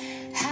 How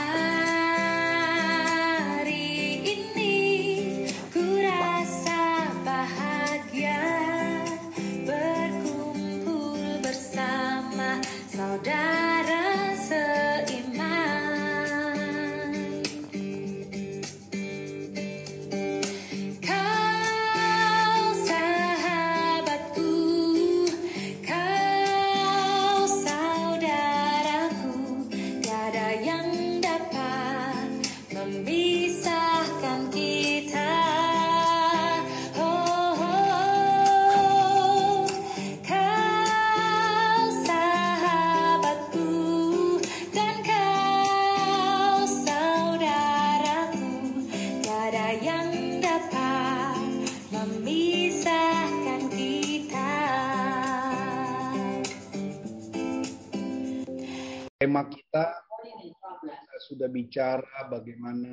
sudah bicara bagaimana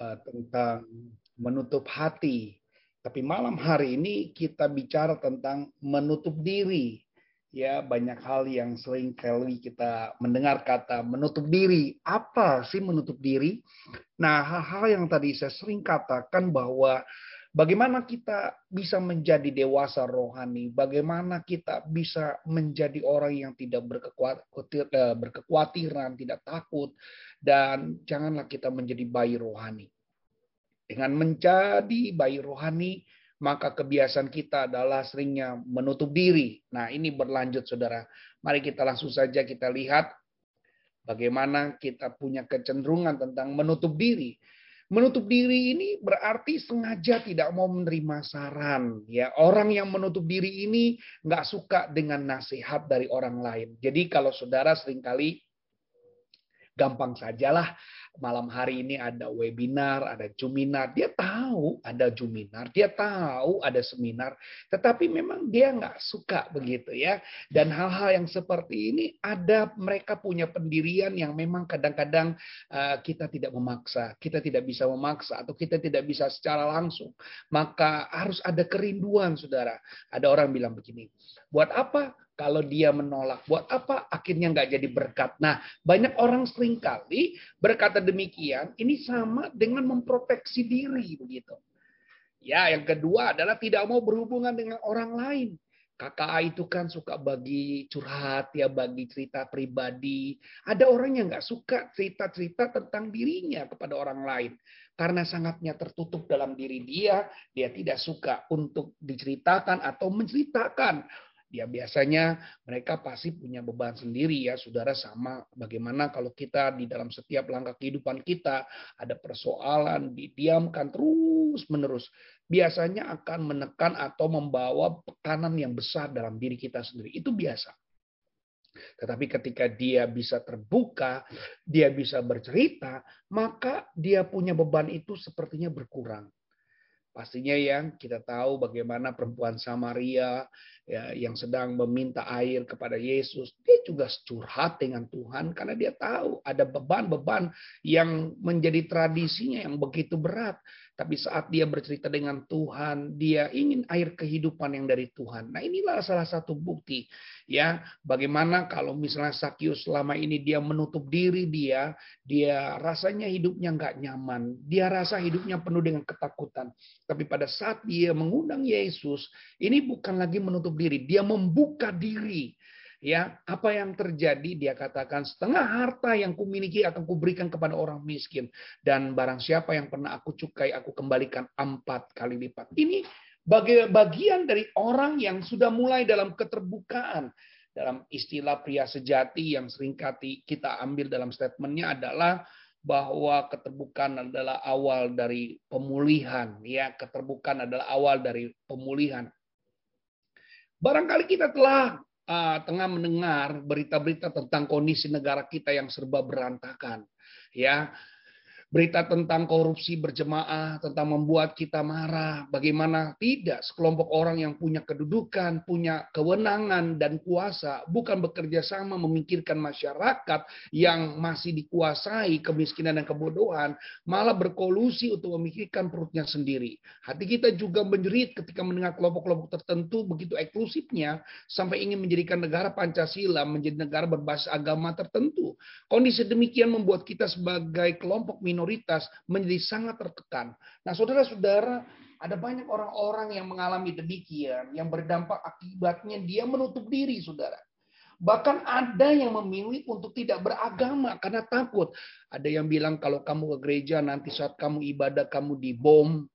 eh, tentang menutup hati. Tapi malam hari ini kita bicara tentang menutup diri. Ya, banyak hal yang sering kali kita mendengar kata menutup diri. Apa sih menutup diri? Nah, hal-hal yang tadi saya sering katakan bahwa bagaimana kita bisa menjadi dewasa rohani, bagaimana kita bisa menjadi orang yang tidak berkekuat- eh, tidak takut, dan janganlah kita menjadi bayi rohani. Dengan menjadi bayi rohani, maka kebiasaan kita adalah seringnya menutup diri. Nah, ini berlanjut, saudara. Mari kita langsung saja kita lihat bagaimana kita punya kecenderungan tentang menutup diri. Menutup diri ini berarti sengaja tidak mau menerima saran. Ya, orang yang menutup diri ini nggak suka dengan nasihat dari orang lain. Jadi kalau saudara sering kali gampang sajalah malam hari ini ada webinar, ada juminar. Dia tahu ada juminar, dia tahu ada seminar, tetapi memang dia nggak suka begitu ya. Dan hal-hal yang seperti ini ada mereka punya pendirian yang memang kadang-kadang uh, kita tidak memaksa, kita tidak bisa memaksa atau kita tidak bisa secara langsung. Maka harus ada kerinduan, saudara. Ada orang bilang begini, buat apa kalau dia menolak, buat apa akhirnya nggak jadi berkat? Nah, banyak orang sering kali berkata demikian, ini sama dengan memproteksi diri begitu. Ya, yang kedua adalah tidak mau berhubungan dengan orang lain. Kakak A itu kan suka bagi curhat ya, bagi cerita pribadi. Ada orang yang nggak suka cerita-cerita tentang dirinya kepada orang lain. Karena sangatnya tertutup dalam diri dia, dia tidak suka untuk diceritakan atau menceritakan dia biasanya mereka pasti punya beban sendiri ya saudara sama bagaimana kalau kita di dalam setiap langkah kehidupan kita ada persoalan didiamkan terus menerus biasanya akan menekan atau membawa tekanan yang besar dalam diri kita sendiri itu biasa tetapi ketika dia bisa terbuka, dia bisa bercerita, maka dia punya beban itu sepertinya berkurang. Pastinya yang kita tahu bagaimana perempuan Samaria ya, yang sedang meminta air kepada Yesus, dia juga curhat dengan Tuhan karena dia tahu ada beban-beban yang menjadi tradisinya yang begitu berat. Tapi saat dia bercerita dengan Tuhan, dia ingin air kehidupan yang dari Tuhan. Nah inilah salah satu bukti ya bagaimana kalau misalnya Sakyus selama ini dia menutup diri dia, dia rasanya hidupnya nggak nyaman, dia rasa hidupnya penuh dengan ketakutan. Tapi pada saat dia mengundang Yesus, ini bukan lagi menutup diri, dia membuka diri ya apa yang terjadi? Dia katakan setengah harta yang kumiliki akan kuberikan kepada orang miskin. Dan barang siapa yang pernah aku cukai aku kembalikan empat kali lipat. Ini bagian dari orang yang sudah mulai dalam keterbukaan. Dalam istilah pria sejati yang sering kali kita ambil dalam statementnya adalah bahwa keterbukaan adalah awal dari pemulihan. Ya keterbukaan adalah awal dari pemulihan. Barangkali kita telah uh, tengah mendengar berita-berita tentang kondisi negara kita yang serba berantakan. Ya, berita tentang korupsi berjemaah, tentang membuat kita marah. Bagaimana tidak sekelompok orang yang punya kedudukan, punya kewenangan dan kuasa, bukan bekerja sama memikirkan masyarakat yang masih dikuasai kemiskinan dan kebodohan, malah berkolusi untuk memikirkan perutnya sendiri. Hati kita juga menjerit ketika mendengar kelompok-kelompok tertentu begitu eksklusifnya sampai ingin menjadikan negara Pancasila menjadi negara berbasis agama tertentu. Kondisi demikian membuat kita sebagai kelompok minoritas minoritas menjadi sangat tertekan. Nah, saudara-saudara, ada banyak orang-orang yang mengalami demikian, yang berdampak akibatnya dia menutup diri, saudara. Bahkan ada yang memilih untuk tidak beragama karena takut. Ada yang bilang kalau kamu ke gereja nanti saat kamu ibadah kamu dibom.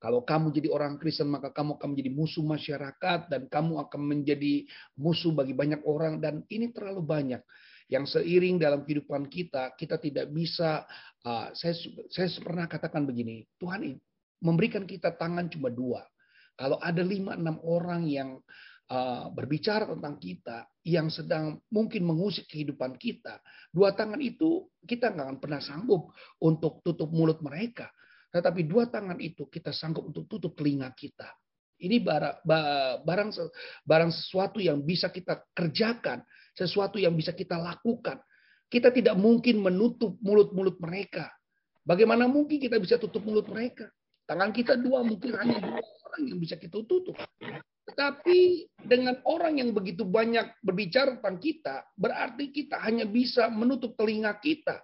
Kalau kamu jadi orang Kristen maka kamu akan menjadi musuh masyarakat dan kamu akan menjadi musuh bagi banyak orang dan ini terlalu banyak yang seiring dalam kehidupan kita, kita tidak bisa. Uh, saya saya pernah katakan begini, Tuhan memberikan kita tangan cuma dua. Kalau ada lima enam orang yang uh, berbicara tentang kita, yang sedang mungkin mengusik kehidupan kita, dua tangan itu kita nggak akan pernah sanggup untuk tutup mulut mereka. Tetapi dua tangan itu kita sanggup untuk tutup telinga kita. Ini barang, barang, barang sesuatu yang bisa kita kerjakan sesuatu yang bisa kita lakukan. Kita tidak mungkin menutup mulut-mulut mereka. Bagaimana mungkin kita bisa tutup mulut mereka? Tangan kita dua mungkin hanya dua orang yang bisa kita tutup. Tetapi dengan orang yang begitu banyak berbicara tentang kita, berarti kita hanya bisa menutup telinga kita.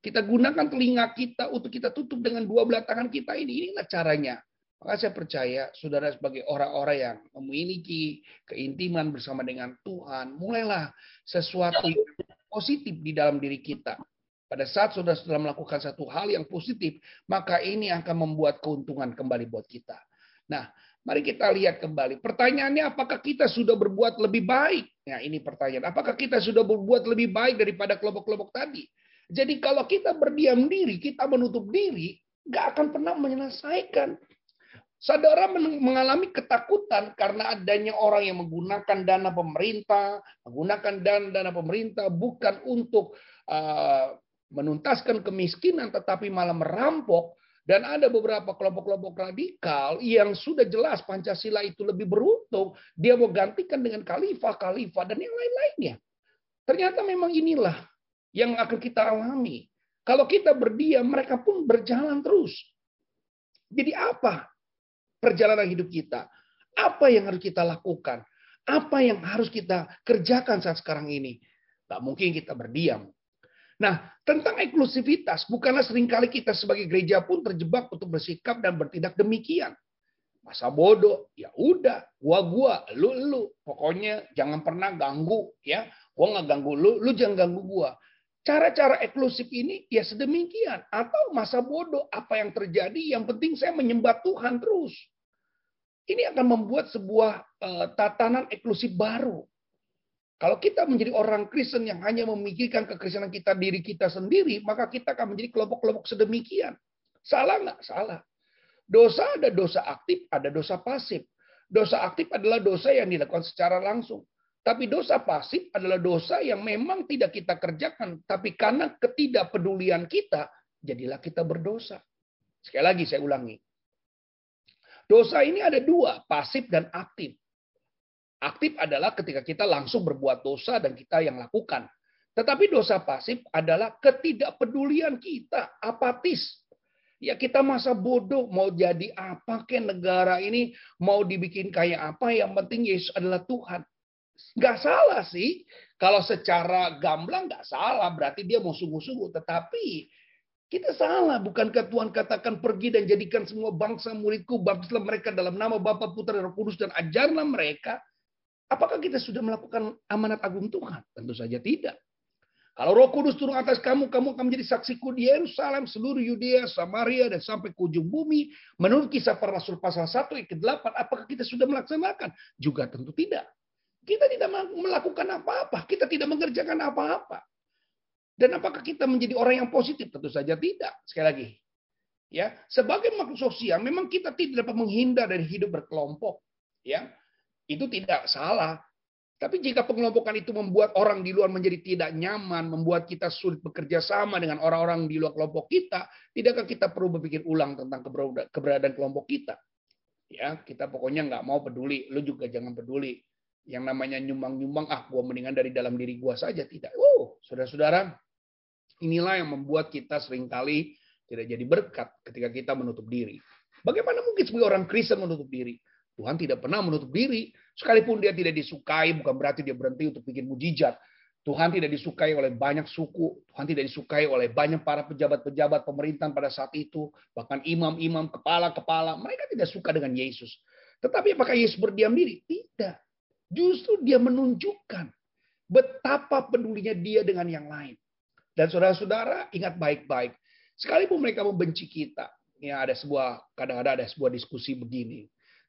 Kita gunakan telinga kita untuk kita tutup dengan dua belah tangan kita ini. Inilah caranya. Maka saya percaya saudara sebagai orang-orang yang memiliki keintiman bersama dengan Tuhan, mulailah sesuatu yang positif di dalam diri kita. Pada saat saudara sudah melakukan satu hal yang positif, maka ini akan membuat keuntungan kembali buat kita. Nah, mari kita lihat kembali. Pertanyaannya, apakah kita sudah berbuat lebih baik? Nah, ini pertanyaan. Apakah kita sudah berbuat lebih baik daripada kelompok-kelompok tadi? Jadi kalau kita berdiam diri, kita menutup diri, nggak akan pernah menyelesaikan Saudara mengalami ketakutan karena adanya orang yang menggunakan dana pemerintah, menggunakan dana dana pemerintah bukan untuk uh, menuntaskan kemiskinan, tetapi malah merampok. Dan ada beberapa kelompok-kelompok radikal yang sudah jelas Pancasila itu lebih beruntung, dia mau gantikan dengan khalifah, khalifah dan yang lain-lainnya. Ternyata memang inilah yang akan kita alami. Kalau kita berdiam, mereka pun berjalan terus. Jadi apa perjalanan hidup kita. Apa yang harus kita lakukan? Apa yang harus kita kerjakan saat sekarang ini? Gak mungkin kita berdiam. Nah, tentang eksklusivitas, bukanlah sering kali kita sebagai gereja pun terjebak untuk bersikap dan bertindak demikian. Masa bodoh, ya udah, gua gua, lu lu, pokoknya jangan pernah ganggu ya. Gua nggak ganggu lu, lu jangan ganggu gua. Cara-cara eksklusif ini ya sedemikian. Atau masa bodoh apa yang terjadi, yang penting saya menyembah Tuhan terus. Ini akan membuat sebuah uh, tatanan eksklusif baru. Kalau kita menjadi orang Kristen yang hanya memikirkan kekristenan kita diri kita sendiri, maka kita akan menjadi kelompok-kelompok sedemikian. Salah nggak? Salah. Dosa ada dosa aktif, ada dosa pasif. Dosa aktif adalah dosa yang dilakukan secara langsung. Tapi dosa pasif adalah dosa yang memang tidak kita kerjakan. Tapi karena ketidakpedulian kita, jadilah kita berdosa. Sekali lagi saya ulangi. Dosa ini ada dua, pasif dan aktif. Aktif adalah ketika kita langsung berbuat dosa dan kita yang lakukan. Tetapi dosa pasif adalah ketidakpedulian kita, apatis. Ya kita masa bodoh mau jadi apa ke negara ini, mau dibikin kayak apa, yang penting Yesus adalah Tuhan. Nggak salah sih. Kalau secara gamblang nggak salah. Berarti dia mau sungguh-sungguh. Tetapi kita salah. Bukankah Tuhan katakan pergi dan jadikan semua bangsa muridku. Baptislah mereka dalam nama Bapa Putra dan Roh Kudus. Dan ajarlah mereka. Apakah kita sudah melakukan amanat agung Tuhan? Tentu saja tidak. Kalau roh kudus turun atas kamu, kamu akan menjadi saksiku di Yerusalem, seluruh Yudea, Samaria, dan sampai ke ujung bumi. Menurut kisah para rasul pasal 1 ayat ke-8, apakah kita sudah melaksanakan? Juga tentu tidak. Kita tidak melakukan apa-apa. Kita tidak mengerjakan apa-apa. Dan apakah kita menjadi orang yang positif? Tentu saja tidak. Sekali lagi. Ya, sebagai makhluk sosial memang kita tidak dapat menghindar dari hidup berkelompok. Ya. Itu tidak salah. Tapi jika pengelompokan itu membuat orang di luar menjadi tidak nyaman, membuat kita sulit bekerja sama dengan orang-orang di luar kelompok kita, tidakkah kita perlu berpikir ulang tentang keberadaan kelompok kita? Ya, kita pokoknya nggak mau peduli, lu juga jangan peduli. Yang namanya nyumbang-nyumbang, ah gua mendingan dari dalam diri gua saja. Tidak. Oh, saudara-saudara, inilah yang membuat kita sering kali tidak jadi berkat ketika kita menutup diri. Bagaimana mungkin sebagai orang Kristen menutup diri? Tuhan tidak pernah menutup diri. Sekalipun dia tidak disukai, bukan berarti dia berhenti untuk bikin mujizat. Tuhan tidak disukai oleh banyak suku. Tuhan tidak disukai oleh banyak para pejabat-pejabat pemerintahan pada saat itu. Bahkan imam-imam, kepala-kepala. Mereka tidak suka dengan Yesus. Tetapi apakah Yesus berdiam diri? Tidak. Justru dia menunjukkan betapa pedulinya dia dengan yang lain. Dan saudara-saudara ingat baik-baik. Sekalipun mereka membenci kita. Ya ada sebuah kadang-kadang ada sebuah diskusi begini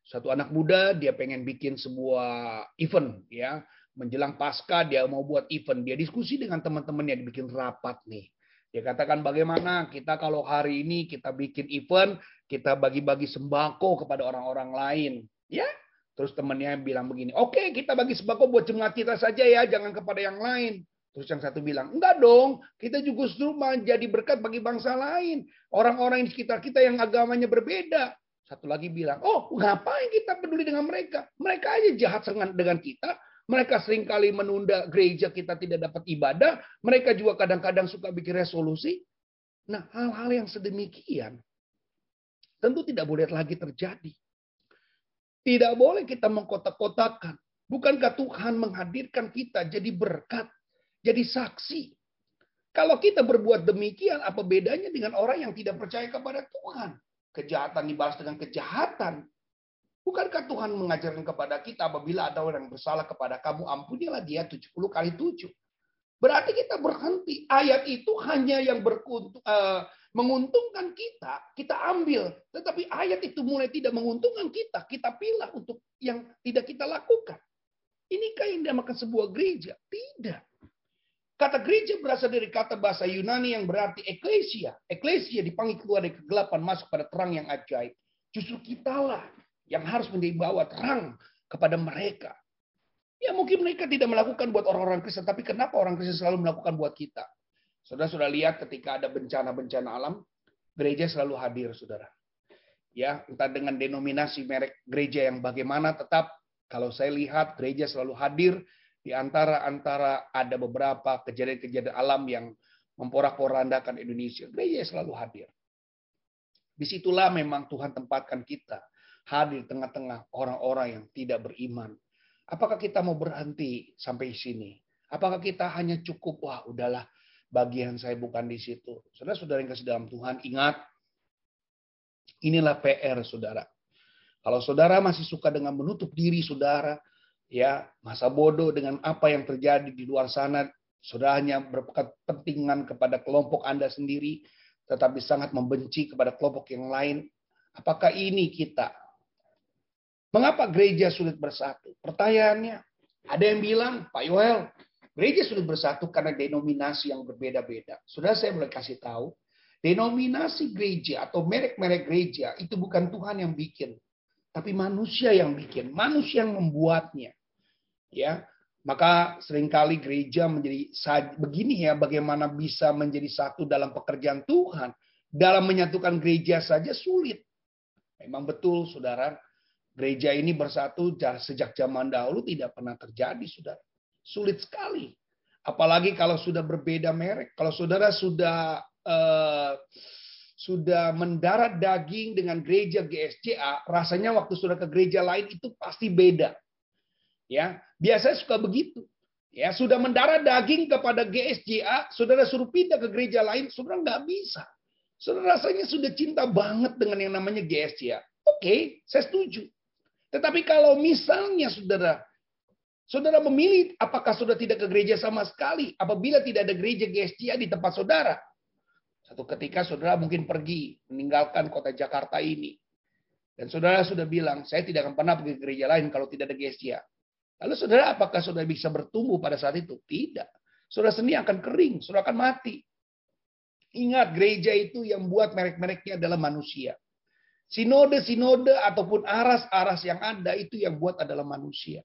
satu anak muda dia pengen bikin sebuah event ya menjelang pasca dia mau buat event dia diskusi dengan teman-temannya dibikin rapat nih dia katakan bagaimana kita kalau hari ini kita bikin event kita bagi-bagi sembako kepada orang-orang lain ya terus temannya bilang begini oke okay, kita bagi sembako buat jemaat kita saja ya jangan kepada yang lain Terus yang satu bilang, enggak dong, kita juga justru menjadi berkat bagi bangsa lain. Orang-orang di sekitar kita yang agamanya berbeda. Satu lagi bilang, oh ngapain kita peduli dengan mereka? Mereka aja jahat dengan kita. Mereka sering kali menunda gereja kita tidak dapat ibadah. Mereka juga kadang-kadang suka bikin resolusi. Nah hal-hal yang sedemikian tentu tidak boleh lagi terjadi. Tidak boleh kita mengkotak-kotakan. Bukankah Tuhan menghadirkan kita jadi berkat, jadi saksi? Kalau kita berbuat demikian, apa bedanya dengan orang yang tidak percaya kepada Tuhan? kejahatan dibalas dengan kejahatan. Bukankah Tuhan mengajarkan kepada kita apabila ada orang yang bersalah kepada kamu, ampunilah dia 70 kali 7. Berarti kita berhenti. Ayat itu hanya yang berkuntung, uh, menguntungkan kita, kita ambil. Tetapi ayat itu mulai tidak menguntungkan kita, kita pilih untuk yang tidak kita lakukan. Inikah yang dinamakan sebuah gereja? Tidak. Kata gereja berasal dari kata bahasa Yunani yang berarti eklesia. Eklesia dipanggil keluar dari kegelapan masuk pada terang yang ajaib. Justru kitalah yang harus menjadi bawa terang kepada mereka. Ya mungkin mereka tidak melakukan buat orang-orang Kristen, tapi kenapa orang Kristen selalu melakukan buat kita? Saudara sudah lihat ketika ada bencana-bencana alam, gereja selalu hadir, saudara. Ya, entah dengan denominasi merek gereja yang bagaimana, tetap kalau saya lihat gereja selalu hadir di antara antara ada beberapa kejadian-kejadian alam yang memporak-porandakan Indonesia. Gereja selalu hadir. Di situlah memang Tuhan tempatkan kita hadir di tengah-tengah orang-orang yang tidak beriman. Apakah kita mau berhenti sampai sini? Apakah kita hanya cukup, wah udahlah bagian saya bukan di situ. Saudara-saudara yang kasih dalam Tuhan, ingat, inilah PR saudara. Kalau saudara masih suka dengan menutup diri saudara, ya masa bodoh dengan apa yang terjadi di luar sana sudah hanya berkepentingan kepada kelompok Anda sendiri tetapi sangat membenci kepada kelompok yang lain apakah ini kita mengapa gereja sulit bersatu pertanyaannya ada yang bilang Pak Yoel gereja sulit bersatu karena denominasi yang berbeda-beda. Sudah saya mulai kasih tahu denominasi gereja atau merek-merek gereja itu bukan Tuhan yang bikin tapi manusia yang bikin, manusia yang membuatnya. Ya maka sering kali gereja menjadi begini ya bagaimana bisa menjadi satu dalam pekerjaan Tuhan. Dalam menyatukan gereja saja sulit. Memang betul saudara gereja ini bersatu sejak zaman dahulu tidak pernah terjadi saudara sulit sekali apalagi kalau sudah berbeda merek kalau saudara sudah uh, sudah mendarat daging dengan gereja GSCA, rasanya waktu sudah ke gereja lain itu pasti beda. Ya, biasanya suka begitu. Ya, sudah mendarah daging kepada GSJA, saudara suruh pindah ke gereja lain, saudara nggak bisa. Saudara rasanya sudah cinta banget dengan yang namanya GSJA. Oke, saya setuju. Tetapi kalau misalnya saudara Saudara memilih apakah sudah tidak ke gereja sama sekali apabila tidak ada gereja GSJA di tempat saudara. Satu ketika saudara mungkin pergi meninggalkan kota Jakarta ini. Dan saudara sudah bilang, saya tidak akan pernah pergi ke gereja lain kalau tidak ada GSJA. Lalu saudara, apakah saudara bisa bertumbuh pada saat itu? Tidak. Saudara sendiri akan kering, saudara akan mati. Ingat, gereja itu yang buat merek-mereknya adalah manusia. Sinode-sinode ataupun aras-aras yang ada itu yang buat adalah manusia.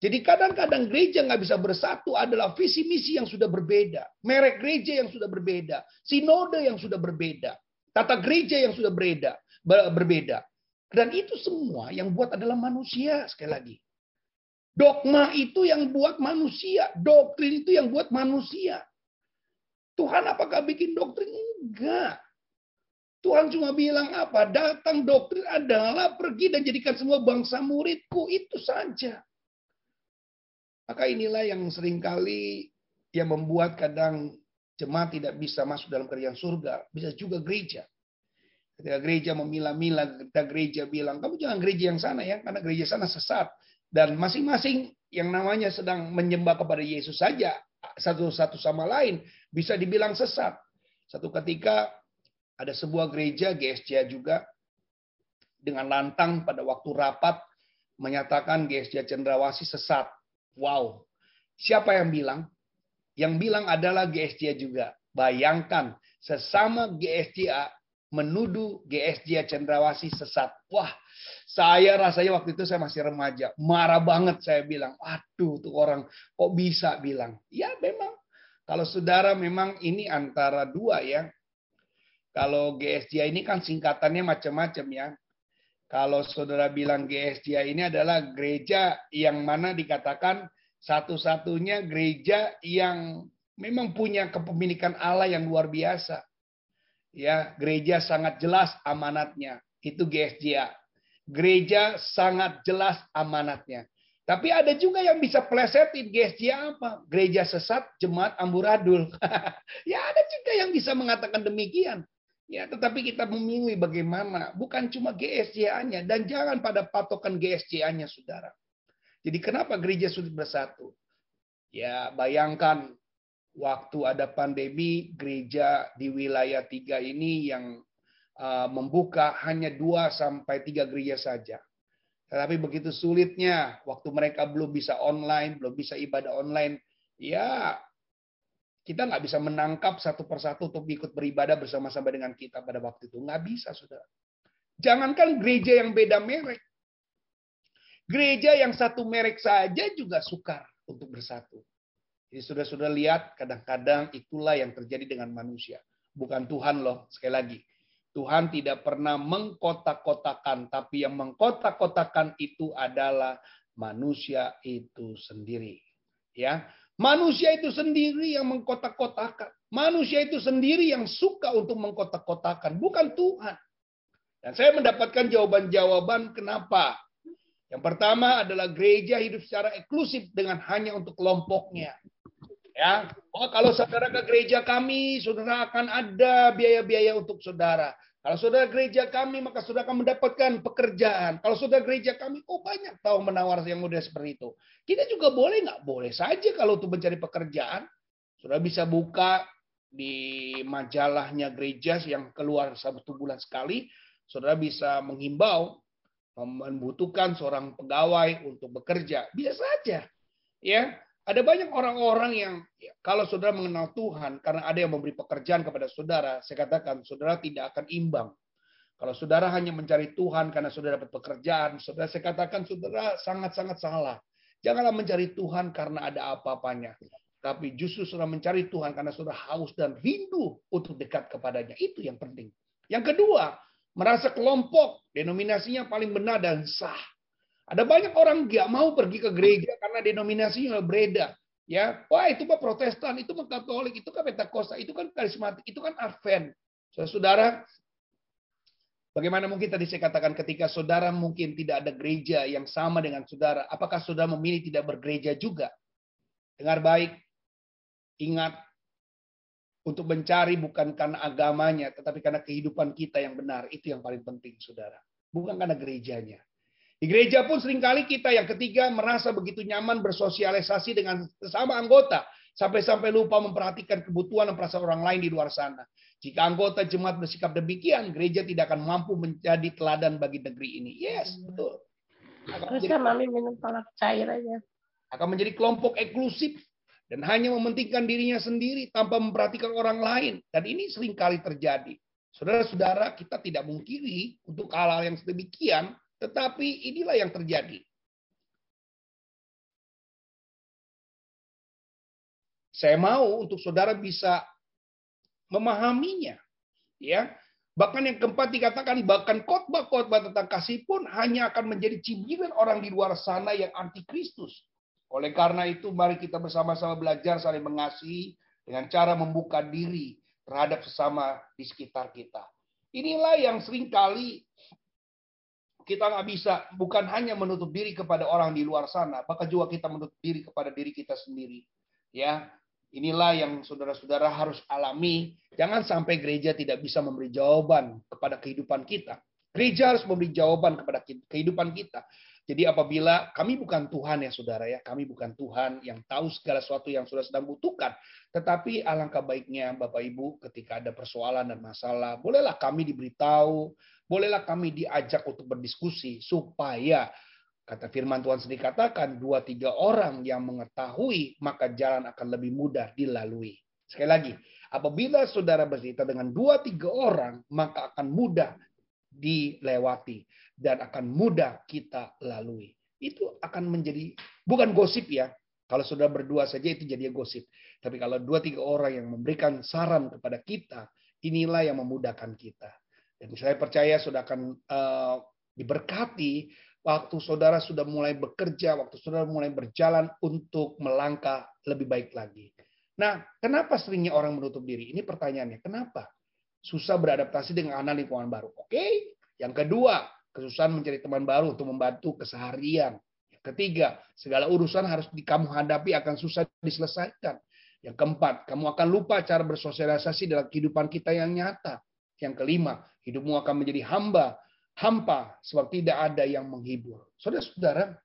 Jadi kadang-kadang gereja nggak bisa bersatu adalah visi misi yang sudah berbeda, merek gereja yang sudah berbeda, sinode yang sudah berbeda, tata gereja yang sudah berbeda, berbeda. Dan itu semua yang buat adalah manusia sekali lagi. Dogma itu yang buat manusia, doktrin itu yang buat manusia. Tuhan apakah bikin doktrin? Enggak. Tuhan cuma bilang apa? Datang doktrin adalah pergi dan jadikan semua bangsa muridku. Itu saja. Maka inilah yang sering kali yang membuat kadang jemaat tidak bisa masuk dalam kerjaan surga. Bisa juga gereja. Ketika gereja memilah-milah, ketika gereja bilang, kamu jangan gereja yang sana ya, karena gereja sana sesat. Dan masing-masing yang namanya sedang menyembah kepada Yesus saja, satu-satu sama lain, bisa dibilang sesat. Satu ketika ada sebuah gereja, GSJ juga, dengan lantang pada waktu rapat, menyatakan GSJ Cendrawasi sesat Wow. Siapa yang bilang? Yang bilang adalah GSJ juga. Bayangkan, sesama GSJA menuduh GSJ Cendrawasi sesat. Wah, saya rasanya waktu itu saya masih remaja. Marah banget saya bilang, aduh tuh orang kok bisa bilang. Ya memang, kalau saudara memang ini antara dua ya. Kalau GSJ ini kan singkatannya macam-macam ya. Kalau saudara bilang GSJ ini adalah gereja yang mana dikatakan satu-satunya gereja yang memang punya kepemilikan Allah yang luar biasa. Ya, gereja sangat jelas amanatnya. Itu GSJ. Gereja sangat jelas amanatnya. Tapi ada juga yang bisa plesetin GSJ apa? Gereja sesat, jemaat amburadul. ya ada juga yang bisa mengatakan demikian. Ya, tetapi kita memilih bagaimana, bukan cuma GSJA-nya dan jangan pada patokan GSJA-nya, Saudara. Jadi kenapa gereja sulit bersatu? Ya, bayangkan waktu ada pandemi, gereja di wilayah tiga ini yang uh, membuka hanya dua sampai tiga gereja saja. Tetapi begitu sulitnya, waktu mereka belum bisa online, belum bisa ibadah online, ya kita nggak bisa menangkap satu persatu untuk ikut beribadah bersama-sama dengan kita pada waktu itu. Nggak bisa, saudara. Jangankan gereja yang beda merek. Gereja yang satu merek saja juga sukar untuk bersatu. Jadi sudah-sudah lihat, kadang-kadang itulah yang terjadi dengan manusia. Bukan Tuhan loh, sekali lagi. Tuhan tidak pernah mengkotak-kotakan, tapi yang mengkotak-kotakan itu adalah manusia itu sendiri. Ya, Manusia itu sendiri yang mengkotak-kotakan. Manusia itu sendiri yang suka untuk mengkotak-kotakan, bukan Tuhan. Dan saya mendapatkan jawaban-jawaban kenapa. Yang pertama adalah gereja hidup secara eksklusif dengan hanya untuk kelompoknya. Ya, oh kalau saudara ke gereja kami, saudara akan ada biaya-biaya untuk saudara. Kalau saudara gereja kami, maka saudara akan mendapatkan pekerjaan. Kalau saudara gereja kami, oh banyak tahu menawar yang mudah seperti itu. Kita juga boleh nggak? Boleh saja kalau untuk mencari pekerjaan. Saudara bisa buka di majalahnya gereja yang keluar satu bulan sekali. Saudara bisa menghimbau membutuhkan seorang pegawai untuk bekerja. Biasa saja. Ya, ada banyak orang-orang yang ya, kalau saudara mengenal Tuhan karena ada yang memberi pekerjaan kepada saudara, saya katakan saudara tidak akan imbang. Kalau saudara hanya mencari Tuhan karena saudara dapat pekerjaan, saudara saya katakan saudara sangat-sangat salah. Janganlah mencari Tuhan karena ada apa-apanya. Tapi justru saudara mencari Tuhan karena saudara haus dan rindu untuk dekat kepadanya. Itu yang penting. Yang kedua, merasa kelompok, denominasinya paling benar dan sah. Ada banyak orang nggak mau pergi ke gereja karena denominasinya berbeda. Ya, wah itu mah Protestan, itu mah Katolik, itu kan Pentakosta, itu kan karismatik, itu kan Advent. Saudara, bagaimana mungkin tadi saya katakan ketika saudara mungkin tidak ada gereja yang sama dengan saudara, apakah saudara memilih tidak bergereja juga? Dengar baik, ingat untuk mencari bukan karena agamanya, tetapi karena kehidupan kita yang benar. Itu yang paling penting, saudara. Bukan karena gerejanya. Di gereja pun sering kali kita yang ketiga merasa begitu nyaman bersosialisasi dengan sesama anggota. Sampai-sampai lupa memperhatikan kebutuhan dan perasaan orang lain di luar sana. Jika anggota jemaat bersikap demikian, gereja tidak akan mampu menjadi teladan bagi negeri ini. Yes, betul. Akan menjadi, mami minum tolak cair aja. Akan menjadi kelompok eksklusif dan hanya mementingkan dirinya sendiri tanpa memperhatikan orang lain. Dan ini sering kali terjadi. Saudara-saudara, kita tidak mungkiri untuk hal-hal yang sedemikian tetapi inilah yang terjadi. Saya mau untuk saudara bisa memahaminya. Ya, Bahkan yang keempat dikatakan bahkan khotbah-khotbah tentang kasih pun hanya akan menjadi cibiran orang di luar sana yang antikristus. Oleh karena itu mari kita bersama-sama belajar saling mengasihi dengan cara membuka diri terhadap sesama di sekitar kita. Inilah yang sering kali kita nggak bisa bukan hanya menutup diri kepada orang di luar sana, bahkan juga kita menutup diri kepada diri kita sendiri. Ya, Inilah yang saudara-saudara harus alami. Jangan sampai gereja tidak bisa memberi jawaban kepada kehidupan kita. Gereja harus memberi jawaban kepada kehidupan kita. Jadi apabila kami bukan Tuhan ya saudara ya, kami bukan Tuhan yang tahu segala sesuatu yang sudah sedang butuhkan. Tetapi alangkah baiknya Bapak Ibu ketika ada persoalan dan masalah, bolehlah kami diberitahu, bolehlah kami diajak untuk berdiskusi supaya Kata firman Tuhan sendiri katakan, dua tiga orang yang mengetahui, maka jalan akan lebih mudah dilalui. Sekali lagi, apabila saudara bercerita dengan dua tiga orang, maka akan mudah dilewati dan akan mudah kita lalui. Itu akan menjadi bukan gosip ya. Kalau saudara berdua saja itu jadi gosip. Tapi kalau dua tiga orang yang memberikan saran kepada kita, inilah yang memudahkan kita. Dan saya percaya sudah akan uh, diberkati waktu saudara sudah mulai bekerja, waktu saudara mulai berjalan untuk melangkah lebih baik lagi. Nah, kenapa seringnya orang menutup diri? Ini pertanyaannya, kenapa? Susah beradaptasi dengan anak lingkungan baru. Oke. Yang kedua, kesusahan mencari teman baru untuk membantu keseharian. Yang ketiga, segala urusan harus di kamu hadapi akan susah diselesaikan. Yang keempat, kamu akan lupa cara bersosialisasi dalam kehidupan kita yang nyata. Yang kelima, hidupmu akan menjadi hamba hampa sebab tidak ada yang menghibur. Saudara-saudara,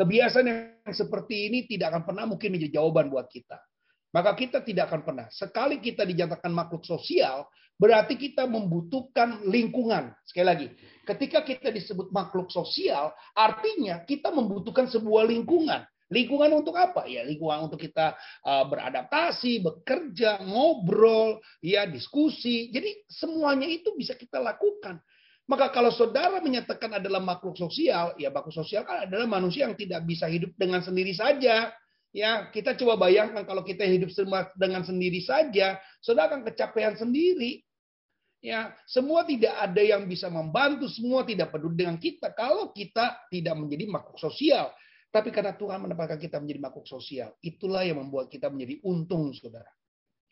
kebiasaan yang seperti ini tidak akan pernah mungkin menjadi jawaban buat kita. Maka kita tidak akan pernah. Sekali kita dinyatakan makhluk sosial, berarti kita membutuhkan lingkungan. Sekali lagi, ketika kita disebut makhluk sosial, artinya kita membutuhkan sebuah lingkungan. Lingkungan untuk apa? Ya lingkungan untuk kita uh, beradaptasi, bekerja, ngobrol, ya diskusi. Jadi semuanya itu bisa kita lakukan. Maka kalau saudara menyatakan adalah makhluk sosial, ya makhluk sosial kan adalah manusia yang tidak bisa hidup dengan sendiri saja. Ya, kita coba bayangkan kalau kita hidup dengan sendiri saja, saudara akan kecapean sendiri. Ya, semua tidak ada yang bisa membantu, semua tidak peduli dengan kita kalau kita tidak menjadi makhluk sosial. Tapi karena Tuhan menempatkan kita menjadi makhluk sosial, itulah yang membuat kita menjadi untung, saudara.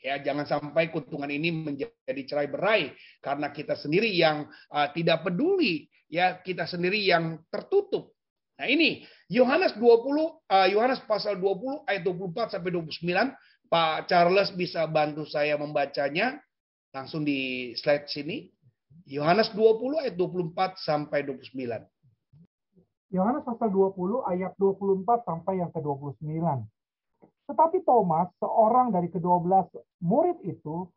Ya, jangan sampai keuntungan ini menjadi cerai berai karena kita sendiri yang uh, tidak peduli, ya kita sendiri yang tertutup. Nah, ini Yohanes 20 uh, Yohanes pasal 20 ayat 24 sampai 29. Pak Charles bisa bantu saya membacanya langsung di slide sini. Yohanes 20 ayat 24 sampai 29. Yohanes pasal 20 ayat 24 sampai yang ke-29. Tetapi Thomas, seorang dari kedua belas murid itu,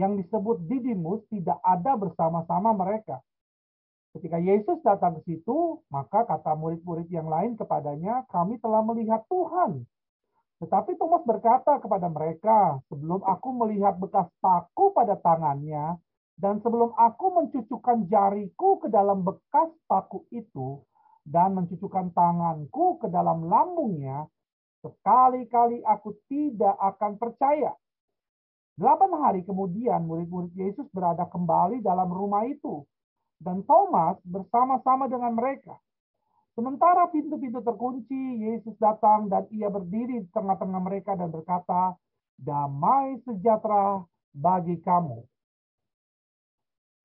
yang disebut Didimus, tidak ada bersama-sama mereka. Ketika Yesus datang ke situ, maka kata murid-murid yang lain kepadanya, kami telah melihat Tuhan. Tetapi Thomas berkata kepada mereka, sebelum aku melihat bekas paku pada tangannya, dan sebelum aku mencucukkan jariku ke dalam bekas paku itu, dan mencucukkan tanganku ke dalam lambungnya, Sekali-kali aku tidak akan percaya. Delapan hari kemudian murid-murid Yesus berada kembali dalam rumah itu. Dan Thomas bersama-sama dengan mereka. Sementara pintu-pintu terkunci, Yesus datang dan ia berdiri di tengah-tengah mereka dan berkata, Damai sejahtera bagi kamu.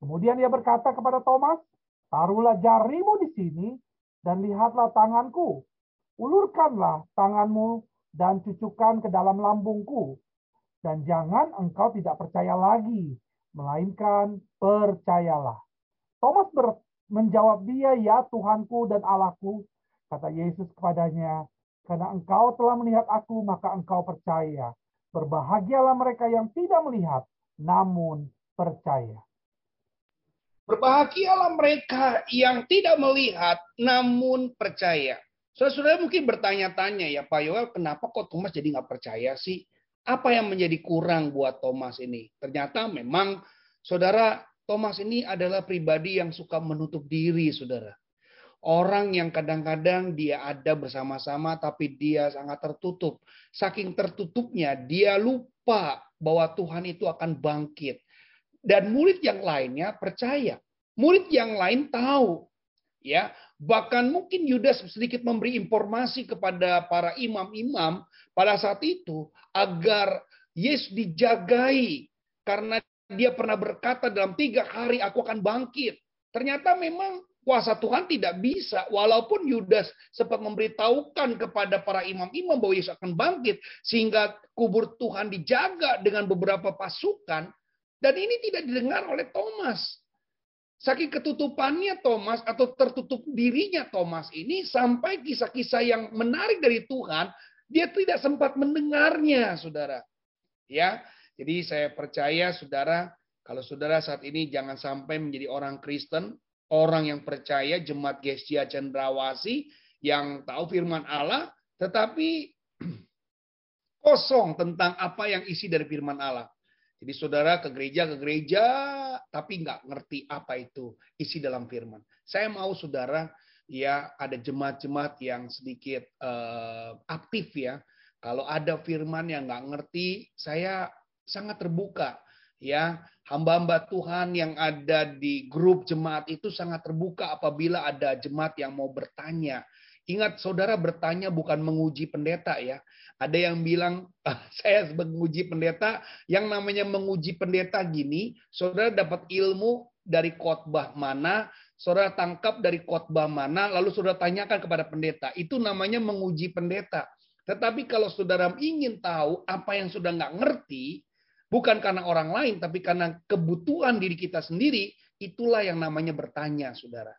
Kemudian ia berkata kepada Thomas, Taruhlah jarimu di sini dan lihatlah tanganku ulurkanlah tanganmu dan cucukkan ke dalam lambungku. Dan jangan engkau tidak percaya lagi, melainkan percayalah. Thomas ber, menjawab dia, ya Tuhanku dan Allahku. Kata Yesus kepadanya, karena engkau telah melihat aku, maka engkau percaya. Berbahagialah mereka yang tidak melihat, namun percaya. Berbahagialah mereka yang tidak melihat, namun percaya. Saudara-saudara mungkin bertanya-tanya ya Pak Yoel, kenapa kok Thomas jadi nggak percaya sih? Apa yang menjadi kurang buat Thomas ini? Ternyata memang saudara Thomas ini adalah pribadi yang suka menutup diri, saudara. Orang yang kadang-kadang dia ada bersama-sama tapi dia sangat tertutup. Saking tertutupnya dia lupa bahwa Tuhan itu akan bangkit. Dan murid yang lainnya percaya. Murid yang lain tahu. Ya, bahkan mungkin Yudas sedikit memberi informasi kepada para imam-imam pada saat itu agar Yesus dijagai karena dia pernah berkata dalam tiga hari aku akan bangkit. Ternyata memang kuasa Tuhan tidak bisa. Walaupun Yudas sempat memberitahukan kepada para imam-imam bahwa Yesus akan bangkit. Sehingga kubur Tuhan dijaga dengan beberapa pasukan. Dan ini tidak didengar oleh Thomas. Saking ketutupannya Thomas atau tertutup dirinya Thomas ini sampai kisah-kisah yang menarik dari Tuhan, dia tidak sempat mendengarnya, Saudara. Ya. Jadi saya percaya Saudara, kalau Saudara saat ini jangan sampai menjadi orang Kristen, orang yang percaya jemaat Gestia Cendrawasi yang tahu firman Allah tetapi kosong tentang apa yang isi dari firman Allah. Jadi saudara ke gereja ke gereja tapi nggak ngerti apa itu isi dalam firman. Saya mau saudara ya ada jemaat-jemaat yang sedikit uh, aktif ya. Kalau ada firman yang nggak ngerti, saya sangat terbuka ya hamba-hamba Tuhan yang ada di grup jemaat itu sangat terbuka apabila ada jemaat yang mau bertanya. Ingat saudara bertanya bukan menguji pendeta ya. Ada yang bilang, ah, saya menguji pendeta, yang namanya menguji pendeta gini, saudara dapat ilmu dari khotbah mana, saudara tangkap dari khotbah mana, lalu saudara tanyakan kepada pendeta. Itu namanya menguji pendeta. Tetapi kalau saudara ingin tahu apa yang sudah nggak ngerti, bukan karena orang lain, tapi karena kebutuhan diri kita sendiri, itulah yang namanya bertanya, saudara.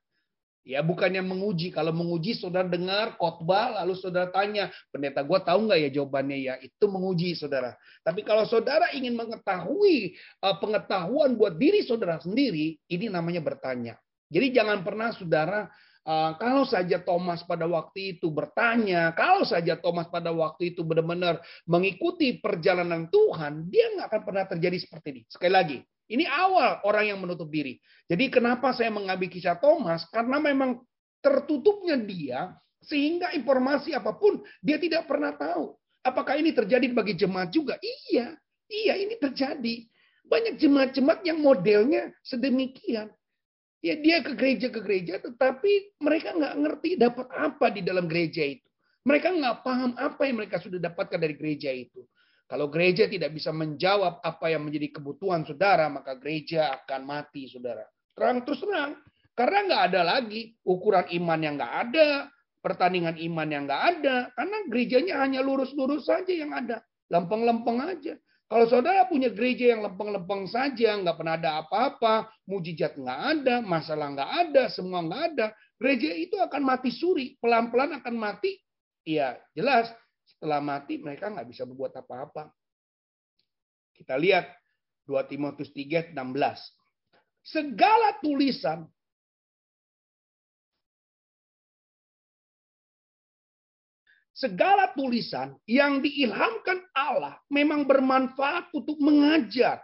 Ya, bukannya menguji. Kalau menguji, saudara dengar khotbah, lalu saudara tanya, pendeta gue tahu nggak ya jawabannya ya? Itu menguji, saudara. Tapi kalau saudara ingin mengetahui uh, pengetahuan buat diri saudara sendiri, ini namanya bertanya. Jadi jangan pernah saudara Uh, kalau saja Thomas pada waktu itu bertanya, kalau saja Thomas pada waktu itu benar-benar mengikuti perjalanan Tuhan, dia nggak akan pernah terjadi seperti ini. Sekali lagi, ini awal orang yang menutup diri. Jadi kenapa saya mengambil kisah Thomas? Karena memang tertutupnya dia sehingga informasi apa pun dia tidak pernah tahu. Apakah ini terjadi bagi jemaat juga? Iya, iya ini terjadi. Banyak jemaat-jemaat yang modelnya sedemikian. Ya dia ke gereja ke gereja, tetapi mereka nggak ngerti dapat apa di dalam gereja itu. Mereka nggak paham apa yang mereka sudah dapatkan dari gereja itu. Kalau gereja tidak bisa menjawab apa yang menjadi kebutuhan saudara, maka gereja akan mati, saudara. Terang terus terang. Karena nggak ada lagi ukuran iman yang nggak ada, pertandingan iman yang nggak ada. Karena gerejanya hanya lurus-lurus saja yang ada. Lempeng-lempeng aja. Kalau saudara punya gereja yang lempeng-lempeng saja, nggak pernah ada apa-apa, mujizat nggak ada, masalah nggak ada, semua nggak ada, gereja itu akan mati suri, pelan-pelan akan mati. Iya, jelas setelah mati mereka nggak bisa berbuat apa-apa. Kita lihat 2 Timotius 3 16. Segala tulisan segala tulisan yang diilhamkan Allah memang bermanfaat untuk mengajar,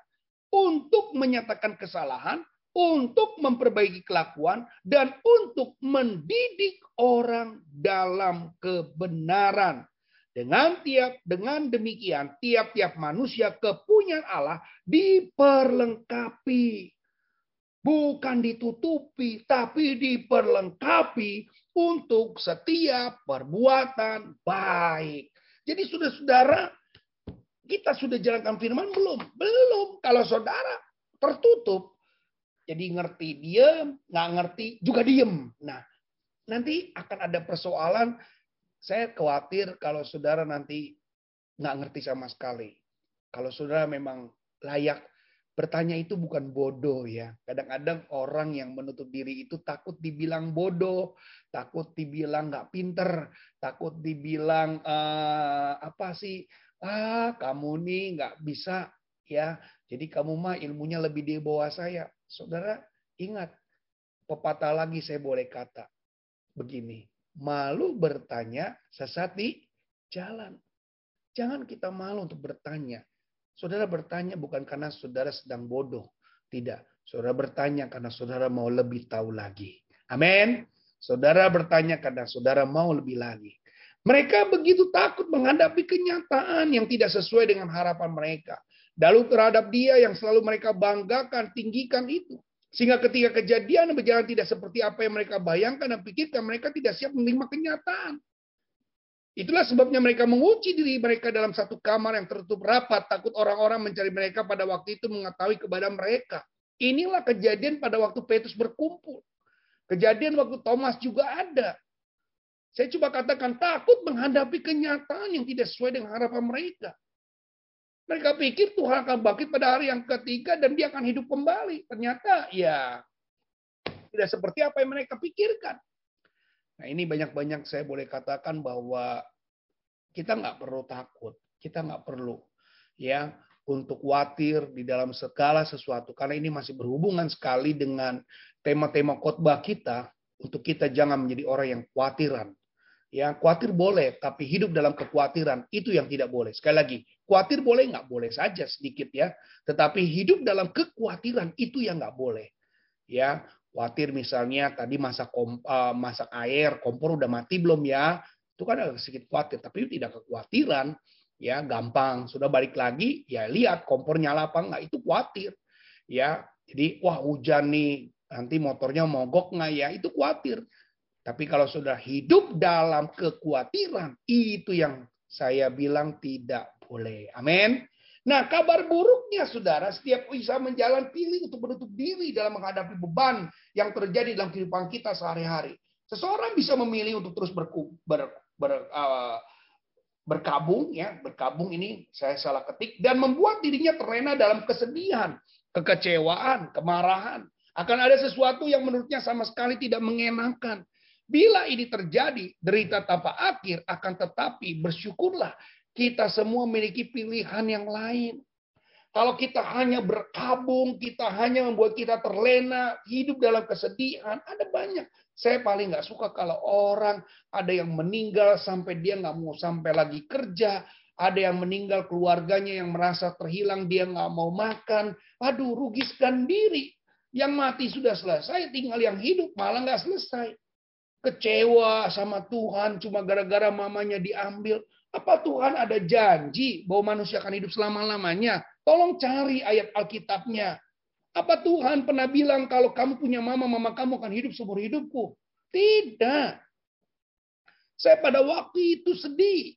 untuk menyatakan kesalahan, untuk memperbaiki kelakuan, dan untuk mendidik orang dalam kebenaran. Dengan tiap dengan demikian tiap-tiap manusia kepunyaan Allah diperlengkapi. Bukan ditutupi, tapi diperlengkapi untuk setiap perbuatan baik. Jadi sudah saudara, kita sudah jalankan firman belum? Belum. Kalau saudara tertutup, jadi ngerti diam, nggak ngerti juga diem. Nah, nanti akan ada persoalan saya khawatir kalau saudara nanti nggak ngerti sama sekali. Kalau saudara memang layak bertanya itu bukan bodoh ya. Kadang-kadang orang yang menutup diri itu takut dibilang bodoh, takut dibilang nggak pinter, takut dibilang uh, apa sih? Ah, kamu nih nggak bisa ya. Jadi kamu mah ilmunya lebih di bawah saya. Saudara ingat pepatah lagi saya boleh kata begini malu bertanya sesat di jalan. Jangan kita malu untuk bertanya. Saudara bertanya bukan karena saudara sedang bodoh. Tidak. Saudara bertanya karena saudara mau lebih tahu lagi. Amin. Saudara bertanya karena saudara mau lebih lagi. Mereka begitu takut menghadapi kenyataan yang tidak sesuai dengan harapan mereka. Lalu terhadap dia yang selalu mereka banggakan, tinggikan itu. Sehingga ketika kejadian berjalan tidak seperti apa yang mereka bayangkan dan pikirkan, mereka tidak siap menerima kenyataan. Itulah sebabnya mereka mengunci diri mereka dalam satu kamar yang tertutup rapat, takut orang-orang mencari mereka pada waktu itu mengetahui kepada mereka. Inilah kejadian pada waktu Petrus berkumpul. Kejadian waktu Thomas juga ada. Saya coba katakan takut menghadapi kenyataan yang tidak sesuai dengan harapan mereka. Mereka pikir Tuhan akan bangkit pada hari yang ketiga dan dia akan hidup kembali. Ternyata ya tidak seperti apa yang mereka pikirkan. Nah ini banyak-banyak saya boleh katakan bahwa kita nggak perlu takut. Kita nggak perlu ya untuk khawatir di dalam segala sesuatu karena ini masih berhubungan sekali dengan tema-tema khotbah kita untuk kita jangan menjadi orang yang khawatiran. Ya, khawatir boleh, tapi hidup dalam kekhawatiran itu yang tidak boleh. Sekali lagi, khawatir boleh nggak boleh saja sedikit ya, tetapi hidup dalam kekhawatiran itu yang nggak boleh. Ya, khawatir misalnya tadi masak kom, uh, masak air, kompor udah mati belum ya? Itu kan agak sedikit khawatir, tapi tidak kekhawatiran ya gampang sudah balik lagi ya lihat kompor nyala apa enggak itu khawatir ya jadi wah hujan nih nanti motornya mogok nggak ya itu khawatir tapi kalau sudah hidup dalam kekhawatiran itu yang saya bilang tidak boleh. Amin. Nah kabar buruknya saudara setiap bisa menjalan pilih untuk menutup diri dalam menghadapi beban yang terjadi dalam kehidupan kita sehari-hari. Seseorang bisa memilih untuk terus ber, ber, ber uh, berkabung ya. Berkabung ini saya salah ketik. Dan membuat dirinya terlena dalam kesedihan kekecewaan kemarahan. Akan ada sesuatu yang menurutnya sama sekali tidak mengenakan bila ini terjadi derita tanpa akhir akan tetapi bersyukurlah kita semua memiliki pilihan yang lain kalau kita hanya berkabung, kita hanya membuat kita terlena, hidup dalam kesedihan, ada banyak. Saya paling nggak suka kalau orang ada yang meninggal sampai dia nggak mau sampai lagi kerja, ada yang meninggal keluarganya yang merasa terhilang, dia nggak mau makan. Aduh, rugi diri. Yang mati sudah selesai, tinggal yang hidup malah nggak selesai. Kecewa sama Tuhan cuma gara-gara mamanya diambil. Apa Tuhan ada janji bahwa manusia akan hidup selama-lamanya? Tolong cari ayat Alkitabnya. Apa Tuhan pernah bilang kalau kamu punya mama, mama kamu akan hidup seumur hidupku? Tidak. Saya pada waktu itu sedih.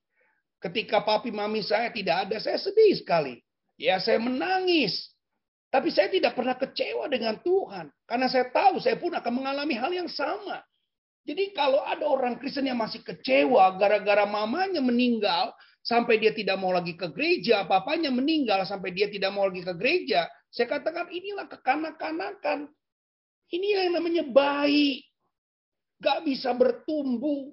Ketika papi mami saya tidak ada, saya sedih sekali. Ya, saya menangis. Tapi saya tidak pernah kecewa dengan Tuhan. Karena saya tahu saya pun akan mengalami hal yang sama. Jadi kalau ada orang Kristen yang masih kecewa gara-gara mamanya meninggal, sampai dia tidak mau lagi ke gereja, papanya meninggal sampai dia tidak mau lagi ke gereja, saya katakan inilah kekanak-kanakan. Ini yang namanya bayi. Gak bisa bertumbuh.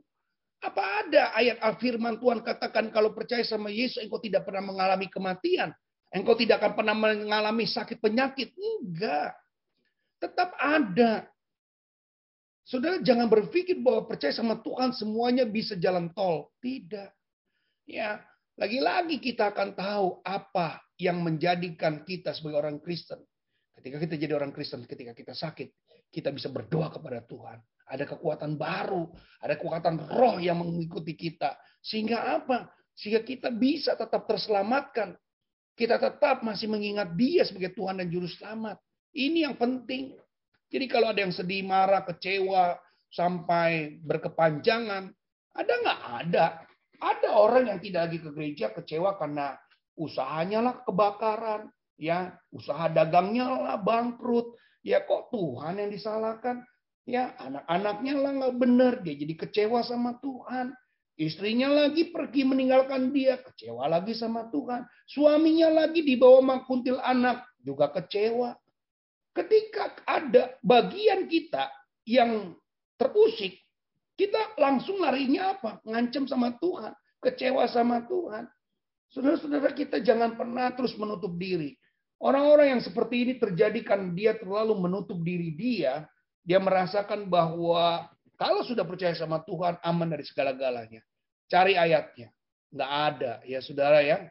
Apa ada ayat al-firman Tuhan katakan kalau percaya sama Yesus engkau tidak pernah mengalami kematian. Engkau tidak akan pernah mengalami sakit penyakit. Enggak. Tetap ada. Saudara jangan berpikir bahwa percaya sama Tuhan semuanya bisa jalan tol. Tidak. Ya, lagi-lagi kita akan tahu apa yang menjadikan kita sebagai orang Kristen. Ketika kita jadi orang Kristen, ketika kita sakit, kita bisa berdoa kepada Tuhan. Ada kekuatan baru, ada kekuatan roh yang mengikuti kita. Sehingga apa? Sehingga kita bisa tetap terselamatkan. Kita tetap masih mengingat dia sebagai Tuhan dan Juru Selamat. Ini yang penting. Jadi kalau ada yang sedih, marah, kecewa, sampai berkepanjangan, ada nggak? Ada. Ada orang yang tidak lagi ke gereja kecewa karena usahanya lah kebakaran, ya usaha dagangnya lah bangkrut, ya kok Tuhan yang disalahkan, ya anak-anaknya lah nggak benar, dia jadi kecewa sama Tuhan. Istrinya lagi pergi meninggalkan dia, kecewa lagi sama Tuhan. Suaminya lagi dibawa makuntil anak, juga kecewa. Ketika ada bagian kita yang terusik, kita langsung larinya apa? Ngancem sama Tuhan. Kecewa sama Tuhan. Saudara-saudara kita jangan pernah terus menutup diri. Orang-orang yang seperti ini terjadi kan dia terlalu menutup diri dia. Dia merasakan bahwa kalau sudah percaya sama Tuhan aman dari segala-galanya. Cari ayatnya. Nggak ada ya saudara ya.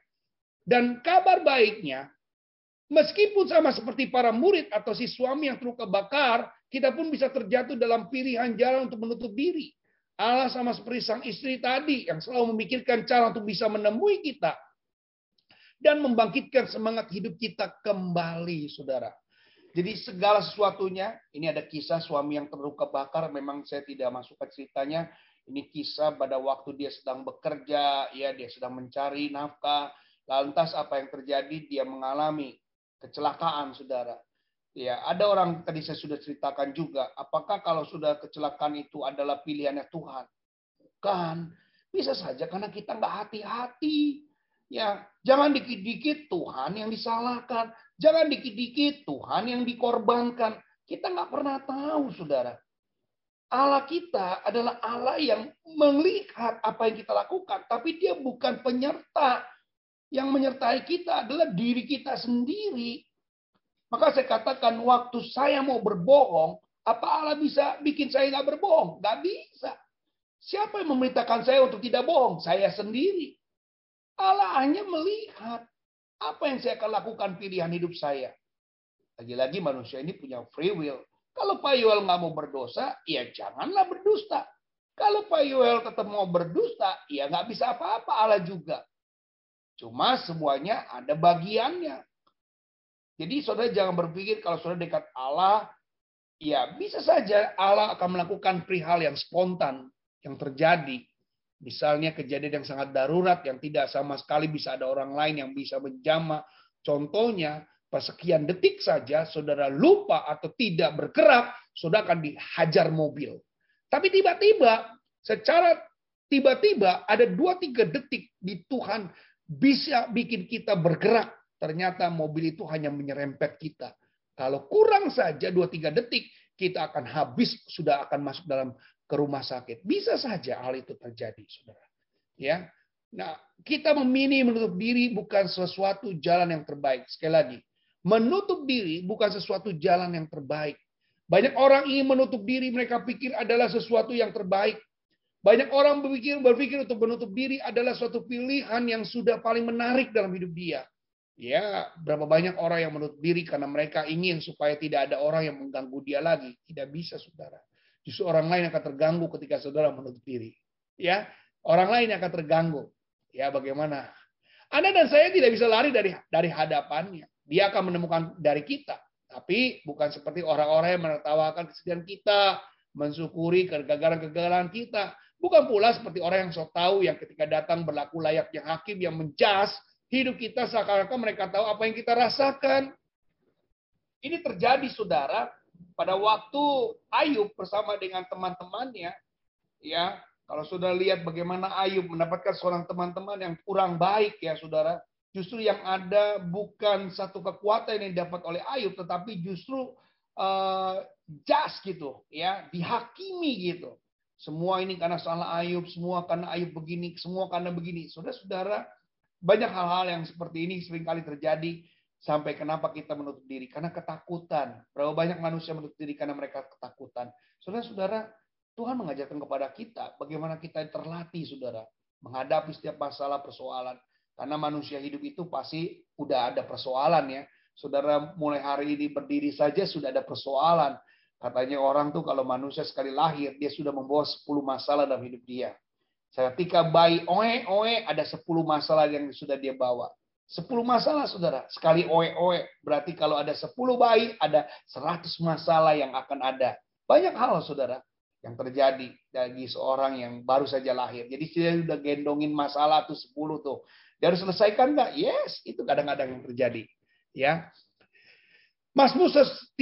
Dan kabar baiknya, meskipun sama seperti para murid atau si suami yang terluka bakar, kita pun bisa terjatuh dalam pilihan jalan untuk menutup diri. Allah sama seperti sang istri tadi yang selalu memikirkan cara untuk bisa menemui kita dan membangkitkan semangat hidup kita kembali, saudara. Jadi segala sesuatunya, ini ada kisah suami yang terluka bakar, memang saya tidak masukkan ceritanya. Ini kisah pada waktu dia sedang bekerja, ya dia sedang mencari nafkah. Lantas apa yang terjadi? Dia mengalami kecelakaan, saudara. Ya, ada orang tadi saya sudah ceritakan juga. Apakah kalau sudah kecelakaan itu adalah pilihannya Tuhan? Bukan. Bisa saja karena kita nggak hati-hati. Ya, jangan dikit-dikit Tuhan yang disalahkan. Jangan dikit-dikit Tuhan yang dikorbankan. Kita nggak pernah tahu, saudara. Allah kita adalah Allah yang melihat apa yang kita lakukan, tapi Dia bukan penyerta. Yang menyertai kita adalah diri kita sendiri. Maka saya katakan, waktu saya mau berbohong, apa Allah bisa bikin saya nggak berbohong? Nggak bisa. Siapa yang memerintahkan saya untuk tidak bohong? Saya sendiri. Allah hanya melihat apa yang saya akan lakukan pilihan hidup saya. Lagi-lagi manusia ini punya free will. Kalau Pak Yoel nggak mau berdosa, ya janganlah berdusta. Kalau Pak Yoel tetap mau berdusta, ya nggak bisa apa-apa Allah juga. Cuma semuanya ada bagiannya. Jadi saudara jangan berpikir kalau saudara dekat Allah, ya bisa saja Allah akan melakukan perihal yang spontan yang terjadi. Misalnya kejadian yang sangat darurat yang tidak sama sekali bisa ada orang lain yang bisa menjama. Contohnya, persekian detik saja saudara lupa atau tidak bergerak, saudara akan dihajar mobil. Tapi tiba-tiba, secara tiba-tiba ada dua tiga detik di Tuhan bisa bikin kita bergerak. Ternyata mobil itu hanya menyerempet kita. Kalau kurang saja dua tiga detik, kita akan habis, sudah akan masuk dalam ke rumah sakit. Bisa saja hal itu terjadi, saudara. Ya, nah kita memilih menutup diri bukan sesuatu jalan yang terbaik. Sekali lagi, menutup diri bukan sesuatu jalan yang terbaik. Banyak orang ingin menutup diri, mereka pikir adalah sesuatu yang terbaik. Banyak orang berpikir berpikir untuk menutup diri adalah suatu pilihan yang sudah paling menarik dalam hidup dia. Ya, berapa banyak orang yang menutup diri karena mereka ingin supaya tidak ada orang yang mengganggu dia lagi. Tidak bisa, saudara. Justru orang lain akan terganggu ketika saudara menutup diri. Ya, orang lain akan terganggu. Ya, bagaimana? Anda dan saya tidak bisa lari dari dari hadapannya. Dia akan menemukan dari kita. Tapi bukan seperti orang-orang yang menertawakan kesedihan kita, mensyukuri kegagalan-kegagalan kita. Bukan pula seperti orang yang sok tahu yang ketika datang berlaku layaknya hakim yang menjas hidup kita seakan-akan mereka tahu apa yang kita rasakan. Ini terjadi saudara pada waktu Ayub bersama dengan teman-temannya, ya, kalau sudah lihat bagaimana Ayub mendapatkan seorang teman-teman yang kurang baik ya saudara, justru yang ada bukan satu kekuatan yang dapat oleh Ayub, tetapi justru uh, jas gitu, ya, dihakimi gitu. Semua ini karena salah Ayub, semua karena Ayub begini, semua karena begini. Saudara-saudara, banyak hal-hal yang seperti ini sering kali terjadi Sampai kenapa kita menutup diri? Karena ketakutan. Berapa banyak manusia menutup diri karena mereka ketakutan. Saudara-saudara, Tuhan mengajarkan kepada kita bagaimana kita terlatih, saudara. Menghadapi setiap masalah persoalan. Karena manusia hidup itu pasti udah ada persoalan ya. Saudara mulai hari ini berdiri saja sudah ada persoalan. Katanya orang tuh kalau manusia sekali lahir, dia sudah membawa 10 masalah dalam hidup dia. Ketika bayi oe oe ada 10 masalah yang sudah dia bawa. Sepuluh masalah, saudara. Sekali oe-oe. Berarti kalau ada sepuluh bayi, ada seratus masalah yang akan ada. Banyak hal, saudara, yang terjadi bagi seorang yang baru saja lahir. Jadi dia sudah gendongin masalah tuh sepuluh tuh. Dia harus selesaikan nggak? Yes, itu kadang-kadang yang terjadi. Ya, Mazmur 39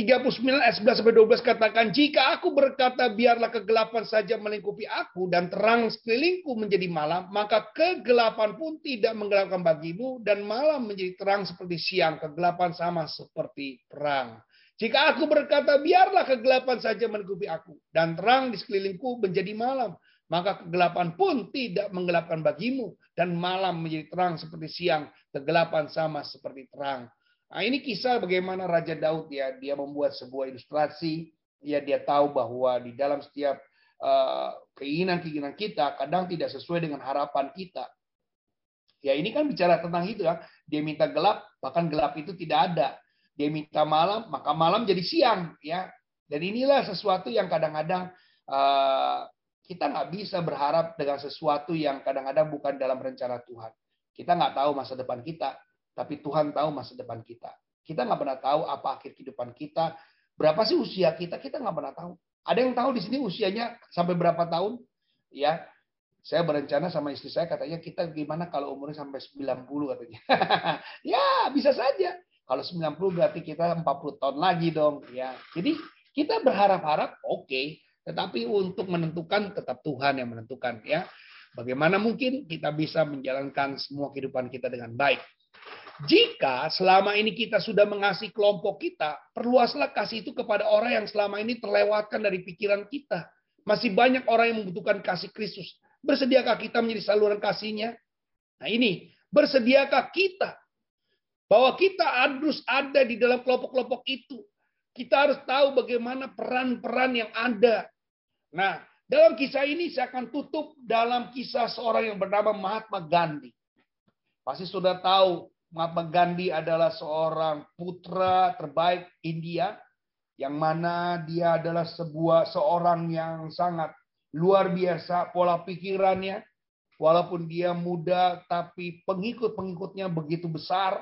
ayat 11 sampai 12 katakan, "Jika aku berkata biarlah kegelapan saja melingkupi aku dan terang sekelilingku menjadi malam, maka kegelapan pun tidak menggelapkan bagimu dan malam menjadi terang seperti siang, kegelapan sama seperti terang." Jika aku berkata biarlah kegelapan saja melingkupi aku dan terang di sekelilingku menjadi malam, maka kegelapan pun tidak menggelapkan bagimu dan malam menjadi terang seperti siang, kegelapan sama seperti terang. Nah, ini kisah bagaimana Raja Daud ya, dia membuat sebuah ilustrasi, ya dia tahu bahwa di dalam setiap uh, keinginan-keinginan kita kadang tidak sesuai dengan harapan kita. Ya ini kan bicara tentang itu ya. Dia minta gelap, bahkan gelap itu tidak ada. Dia minta malam, maka malam jadi siang ya. Dan inilah sesuatu yang kadang-kadang uh, kita nggak bisa berharap dengan sesuatu yang kadang-kadang bukan dalam rencana Tuhan. Kita nggak tahu masa depan kita, tapi Tuhan tahu masa depan kita. Kita nggak pernah tahu apa akhir kehidupan kita, berapa sih usia kita, kita nggak pernah tahu. Ada yang tahu di sini usianya sampai berapa tahun? Ya, saya berencana sama istri saya katanya kita gimana kalau umurnya sampai 90 katanya. ya, bisa saja. Kalau 90 berarti kita 40 tahun lagi dong, ya. Jadi kita berharap-harap oke, okay. tetapi untuk menentukan tetap Tuhan yang menentukan ya. Bagaimana mungkin kita bisa menjalankan semua kehidupan kita dengan baik? Jika selama ini kita sudah mengasihi kelompok kita, perluaslah kasih itu kepada orang yang selama ini terlewatkan dari pikiran kita. Masih banyak orang yang membutuhkan kasih Kristus. Bersediakah kita menjadi saluran kasihnya? Nah ini, bersediakah kita bahwa kita harus ada di dalam kelompok-kelompok itu. Kita harus tahu bagaimana peran-peran yang ada. Nah, dalam kisah ini saya akan tutup dalam kisah seorang yang bernama Mahatma Gandhi. Pasti sudah tahu Mahatma Gandhi adalah seorang putra terbaik India yang mana dia adalah sebuah seorang yang sangat luar biasa pola pikirannya. Walaupun dia muda tapi pengikut-pengikutnya begitu besar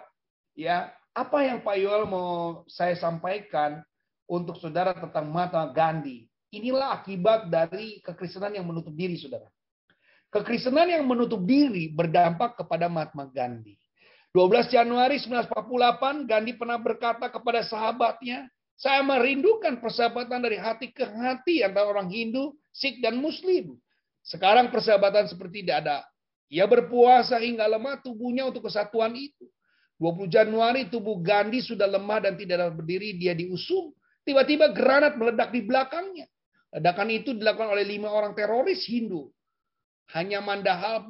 ya. Apa yang Pak Yoel mau saya sampaikan untuk saudara tentang Mahatma Gandhi? Inilah akibat dari kekristenan yang menutup diri saudara. Kekristenan yang menutup diri berdampak kepada Mahatma Gandhi 12 Januari 1948, Gandhi pernah berkata kepada sahabatnya, saya merindukan persahabatan dari hati ke hati antara orang Hindu, Sikh, dan Muslim. Sekarang persahabatan seperti tidak ada. Ia berpuasa hingga lemah tubuhnya untuk kesatuan itu. 20 Januari tubuh Gandhi sudah lemah dan tidak dapat berdiri, dia diusung. Tiba-tiba granat meledak di belakangnya. Ledakan itu dilakukan oleh lima orang teroris Hindu. Hanya Mandahal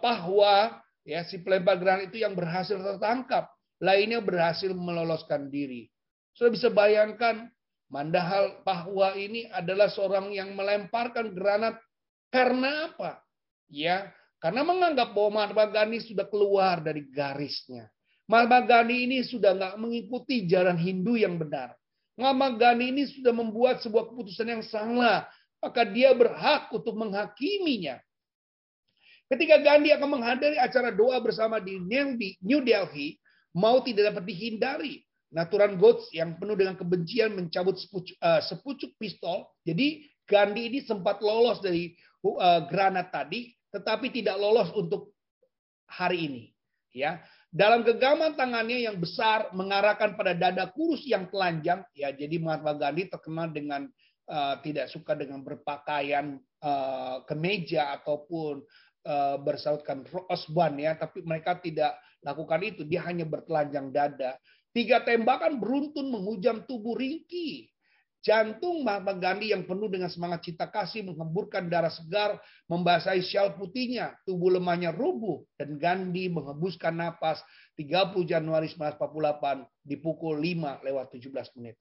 Pahwa Ya, si pelempar granat itu yang berhasil tertangkap, lainnya berhasil meloloskan diri. Sudah bisa bayangkan, Mandahal Pahwa ini adalah seorang yang melemparkan granat karena apa? Ya, karena menganggap bahwa Mahatma sudah keluar dari garisnya. Mahatma ini sudah nggak mengikuti jalan Hindu yang benar. Mahatma ini sudah membuat sebuah keputusan yang salah. Maka dia berhak untuk menghakiminya. Ketika Gandhi akan menghadiri acara doa bersama di New Delhi, mau tidak dapat dihindari. Naturan Gods yang penuh dengan kebencian mencabut sepucuk, uh, sepucuk pistol. Jadi Gandhi ini sempat lolos dari uh, granat tadi, tetapi tidak lolos untuk hari ini. Ya, dalam genggaman tangannya yang besar mengarahkan pada dada kurus yang telanjang. Ya, jadi Mahatma Gandhi terkenal dengan uh, tidak suka dengan berpakaian uh, kemeja ataupun bersautkan Osban ya, tapi mereka tidak lakukan itu. Dia hanya bertelanjang dada. Tiga tembakan beruntun menghujam tubuh Ringki. Jantung Mahatma Gandhi yang penuh dengan semangat cinta kasih mengemburkan darah segar, membasahi syal putihnya, tubuh lemahnya rubuh, dan Gandhi menghembuskan napas 30 Januari 1948 di pukul 5 lewat 17 menit.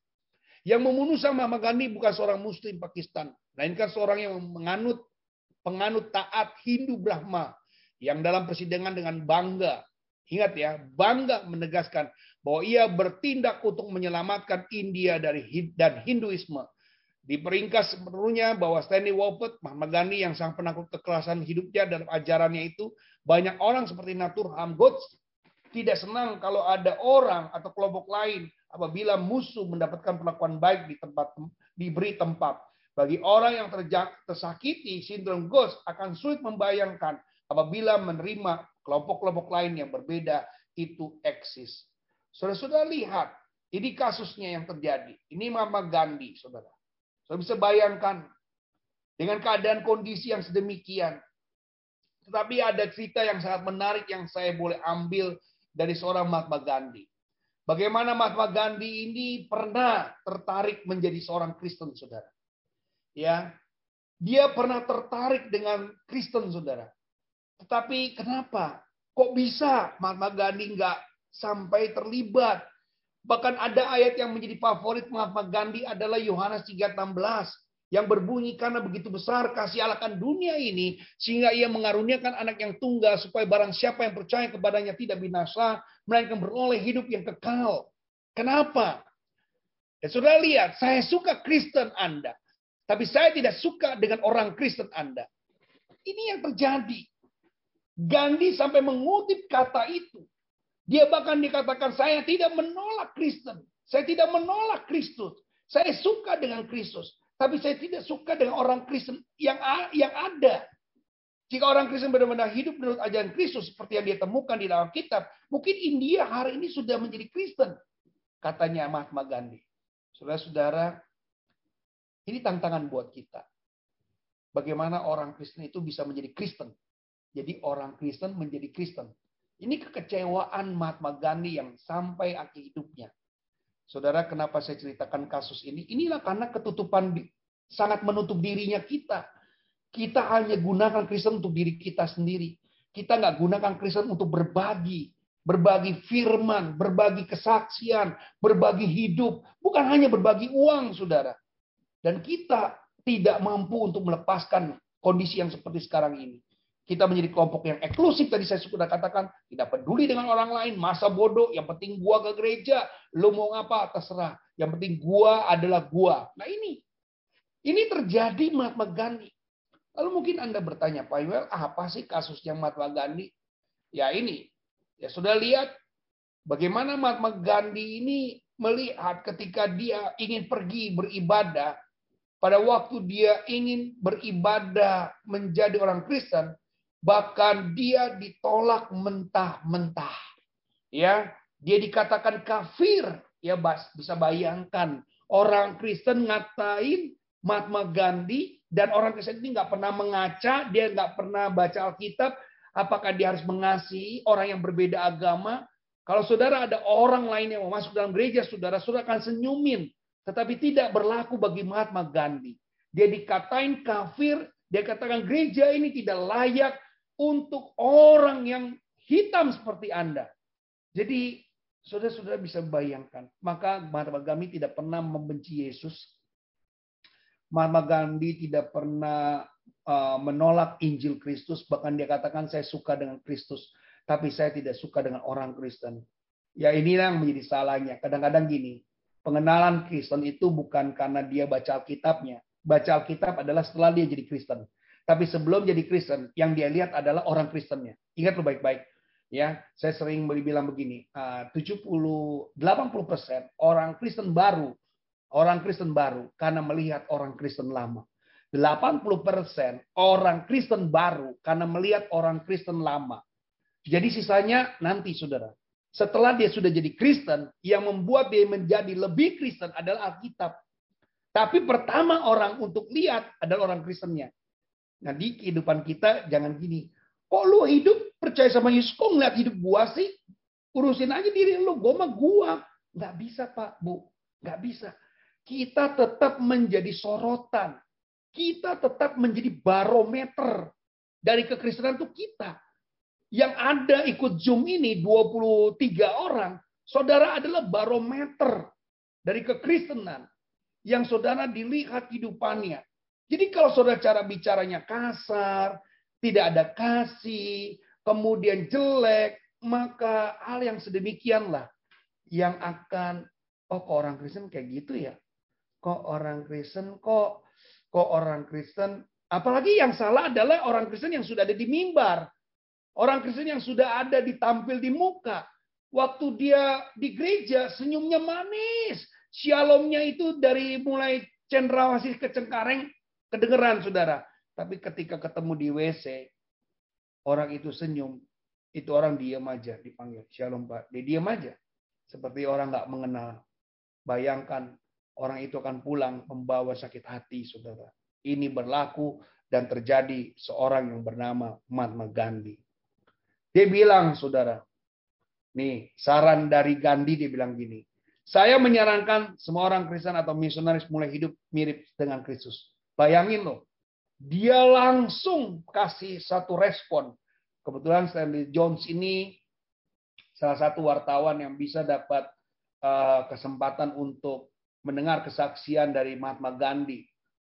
Yang membunuh sama Mahatma Gandhi bukan seorang muslim Pakistan, melainkan seorang yang menganut penganut taat Hindu Brahma yang dalam persidangan dengan bangga, ingat ya, bangga menegaskan bahwa ia bertindak untuk menyelamatkan India dari dan Hinduisme. Diperingkas sepenuhnya bahwa Stanley Wolford, Mahatma Gandhi yang sang penakut kekerasan hidupnya dan ajarannya itu, banyak orang seperti Naturham Godse tidak senang kalau ada orang atau kelompok lain apabila musuh mendapatkan perlakuan baik di tempat diberi tempat. Bagi orang yang tersakiti, sindrom ghost akan sulit membayangkan apabila menerima kelompok-kelompok lain yang berbeda itu eksis. Saudara-saudara lihat, ini kasusnya yang terjadi. Ini Mama Gandhi, saudara. Saudara bisa bayangkan dengan keadaan kondisi yang sedemikian. Tetapi ada cerita yang sangat menarik yang saya boleh ambil dari seorang Mahatma Gandhi. Bagaimana Mahatma Gandhi ini pernah tertarik menjadi seorang Kristen, saudara ya dia pernah tertarik dengan Kristen saudara. Tetapi kenapa? Kok bisa Mahatma Gandhi nggak sampai terlibat? Bahkan ada ayat yang menjadi favorit Mahatma Gandhi adalah Yohanes 3:16 yang berbunyi karena begitu besar kasih Allah akan dunia ini sehingga ia mengaruniakan anak yang tunggal supaya barang siapa yang percaya kepadanya tidak binasa melainkan beroleh hidup yang kekal. Kenapa? Dan saudara lihat, saya suka Kristen Anda. Tapi saya tidak suka dengan orang Kristen Anda. Ini yang terjadi. Gandhi sampai mengutip kata itu. Dia bahkan dikatakan, saya tidak menolak Kristen. Saya tidak menolak Kristus. Saya suka dengan Kristus. Tapi saya tidak suka dengan orang Kristen yang yang ada. Jika orang Kristen benar-benar hidup menurut ajaran Kristus seperti yang dia temukan di dalam kitab, mungkin India hari ini sudah menjadi Kristen. Katanya Mahatma Gandhi. Saudara-saudara, ini tantangan buat kita. Bagaimana orang Kristen itu bisa menjadi Kristen. Jadi orang Kristen menjadi Kristen. Ini kekecewaan Mahatma Gandhi yang sampai akhir hidupnya. Saudara, kenapa saya ceritakan kasus ini? Inilah karena ketutupan sangat menutup dirinya kita. Kita hanya gunakan Kristen untuk diri kita sendiri. Kita nggak gunakan Kristen untuk berbagi berbagi firman, berbagi kesaksian, berbagi hidup, bukan hanya berbagi uang, saudara. Dan kita tidak mampu untuk melepaskan kondisi yang seperti sekarang ini. Kita menjadi kelompok yang eksklusif tadi saya sudah katakan, tidak peduli dengan orang lain, masa bodoh, yang penting gua ke gereja, lu mau apa terserah. Yang penting gua adalah gua. Nah ini, ini terjadi Mahatma Gandhi. Lalu mungkin Anda bertanya, Pak Yuel, apa sih kasusnya Mahatma Gandhi? Ya ini, Ya sudah lihat bagaimana Mahatma Gandhi ini melihat ketika dia ingin pergi beribadah, pada waktu dia ingin beribadah menjadi orang Kristen, bahkan dia ditolak mentah-mentah. Ya, dia dikatakan kafir. Ya, Bas, bisa bayangkan orang Kristen ngatain Mahatma Gandhi dan orang Kristen ini nggak pernah mengaca, dia nggak pernah baca Alkitab, Apakah dia harus mengasihi orang yang berbeda agama? Kalau saudara ada orang lain yang mau masuk dalam gereja, saudara, saudara akan senyumin. Tetapi tidak berlaku bagi Mahatma Gandhi. Dia dikatain kafir, dia katakan gereja ini tidak layak untuk orang yang hitam seperti Anda. Jadi saudara-saudara bisa bayangkan. Maka Mahatma Gandhi tidak pernah membenci Yesus. Mahatma Gandhi tidak pernah Uh, menolak Injil Kristus, bahkan dia katakan saya suka dengan Kristus, tapi saya tidak suka dengan orang Kristen. Ya inilah yang menjadi salahnya. Kadang-kadang gini, pengenalan Kristen itu bukan karena dia baca Alkitabnya. Baca Alkitab adalah setelah dia jadi Kristen. Tapi sebelum jadi Kristen, yang dia lihat adalah orang Kristennya. Ingat lo baik-baik. Ya, saya sering bilang begini, 70 80% orang Kristen baru, orang Kristen baru karena melihat orang Kristen lama. 80% orang Kristen baru karena melihat orang Kristen lama. Jadi sisanya nanti saudara. Setelah dia sudah jadi Kristen, yang membuat dia menjadi lebih Kristen adalah Alkitab. Tapi pertama orang untuk lihat adalah orang Kristennya. Nah di kehidupan kita jangan gini. Kok lu hidup percaya sama Yesus? Kok ngeliat hidup gua sih? Urusin aja diri lu. Gua mah gua. Nggak bisa Pak, Bu. Nggak bisa. Kita tetap menjadi sorotan kita tetap menjadi barometer dari kekristenan itu kita. Yang ada ikut Zoom ini 23 orang, saudara adalah barometer dari kekristenan yang saudara dilihat hidupannya. Jadi kalau saudara cara bicaranya kasar, tidak ada kasih, kemudian jelek, maka hal yang sedemikianlah yang akan oh kok orang Kristen kayak gitu ya. Kok orang Kristen kok kok orang Kristen, apalagi yang salah adalah orang Kristen yang sudah ada di mimbar. Orang Kristen yang sudah ada ditampil di muka. Waktu dia di gereja senyumnya manis. Shalomnya itu dari mulai cendrawasih ke Cengkareng kedengeran saudara. Tapi ketika ketemu di WC, orang itu senyum, itu orang diam aja dipanggil. Shalom Pak. Dia diam aja. Seperti orang nggak mengenal. Bayangkan orang itu akan pulang membawa sakit hati, saudara. Ini berlaku dan terjadi seorang yang bernama Mahatma Gandhi. Dia bilang, saudara, nih saran dari Gandhi dia bilang gini, saya menyarankan semua orang Kristen atau misionaris mulai hidup mirip dengan Kristus. Bayangin loh, dia langsung kasih satu respon. Kebetulan Stanley Jones ini salah satu wartawan yang bisa dapat uh, kesempatan untuk mendengar kesaksian dari Mahatma Gandhi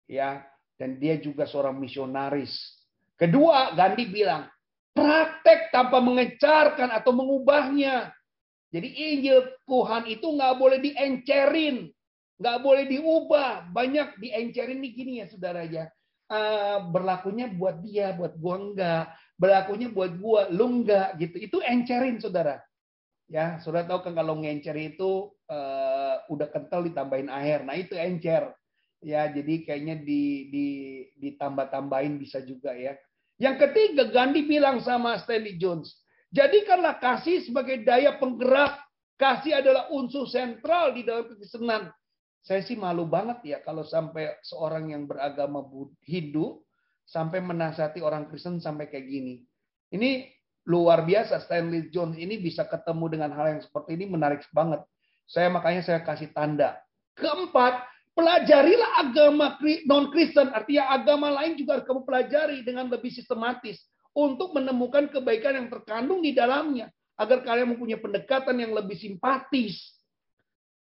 ya dan dia juga seorang misionaris. Kedua, Gandhi bilang, praktek tanpa mengecarkan atau mengubahnya. Jadi Injil Tuhan itu nggak boleh diencerin, Nggak boleh diubah. Banyak diencerin nih gini ya saudara ya. Eh, berlakunya buat dia, buat gua enggak. Berlakunya buat gua, lu enggak gitu. Itu encerin saudara. Ya, saudara tahu kan kalau ngencer itu eh, udah kental ditambahin air. Nah itu encer. Ya, jadi kayaknya di, di ditambah-tambahin bisa juga ya. Yang ketiga, Gandhi bilang sama Stanley Jones, jadikanlah kasih sebagai daya penggerak. Kasih adalah unsur sentral di dalam kekristenan. Saya sih malu banget ya kalau sampai seorang yang beragama Hindu sampai menasihati orang Kristen sampai kayak gini. Ini luar biasa Stanley Jones ini bisa ketemu dengan hal yang seperti ini menarik banget. Saya makanya saya kasih tanda. Keempat, pelajarilah agama non Kristen, artinya agama lain juga harus kamu pelajari dengan lebih sistematis untuk menemukan kebaikan yang terkandung di dalamnya agar kalian mempunyai pendekatan yang lebih simpatis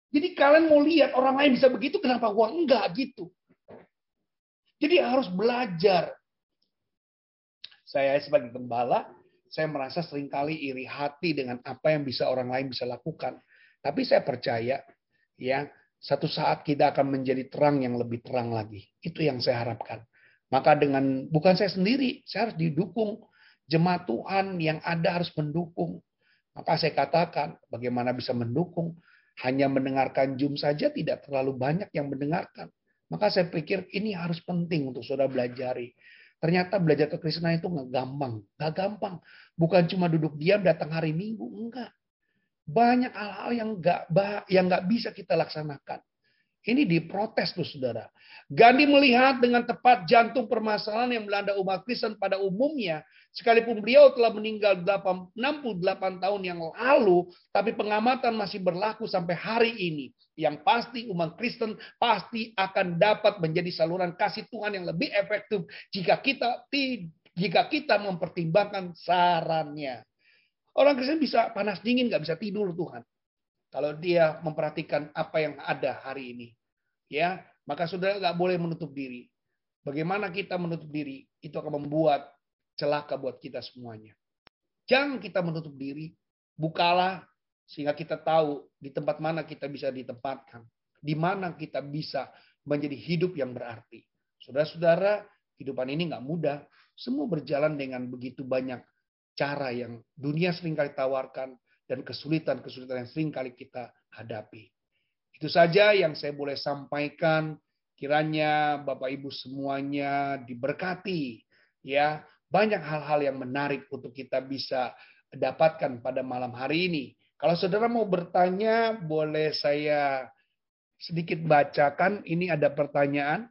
jadi kalian mau lihat orang lain bisa begitu, kenapa gua enggak gitu? Jadi harus belajar. Saya sebagai gembala, saya merasa sering kali iri hati dengan apa yang bisa orang lain bisa lakukan. Tapi saya percaya, ya satu saat kita akan menjadi terang yang lebih terang lagi. Itu yang saya harapkan. Maka dengan bukan saya sendiri, saya harus didukung. Jemaat Tuhan yang ada harus mendukung. Maka saya katakan, bagaimana bisa mendukung? hanya mendengarkan Zoom saja tidak terlalu banyak yang mendengarkan. Maka saya pikir ini harus penting untuk saudara belajari. Ternyata belajar kekristenan itu nggak gampang. Nggak gampang. Bukan cuma duduk diam datang hari Minggu. Enggak. Banyak hal-hal yang nggak yang nggak bisa kita laksanakan. Ini diprotes tuh saudara. Gandhi melihat dengan tepat jantung permasalahan yang melanda umat Kristen pada umumnya Sekalipun beliau telah meninggal 68 tahun yang lalu, tapi pengamatan masih berlaku sampai hari ini. Yang pasti umat Kristen pasti akan dapat menjadi saluran kasih Tuhan yang lebih efektif jika kita jika kita mempertimbangkan sarannya. Orang Kristen bisa panas dingin, nggak bisa tidur Tuhan. Kalau dia memperhatikan apa yang ada hari ini. Ya, maka saudara nggak boleh menutup diri. Bagaimana kita menutup diri, itu akan membuat celaka buat kita semuanya. Jangan kita menutup diri, bukalah sehingga kita tahu di tempat mana kita bisa ditempatkan, di mana kita bisa menjadi hidup yang berarti. Saudara-saudara, kehidupan ini nggak mudah. Semua berjalan dengan begitu banyak cara yang dunia sering kali tawarkan dan kesulitan-kesulitan yang sering kali kita hadapi. Itu saja yang saya boleh sampaikan. Kiranya Bapak Ibu semuanya diberkati ya banyak hal-hal yang menarik untuk kita bisa dapatkan pada malam hari ini. Kalau saudara mau bertanya, boleh saya sedikit bacakan. Ini ada pertanyaan.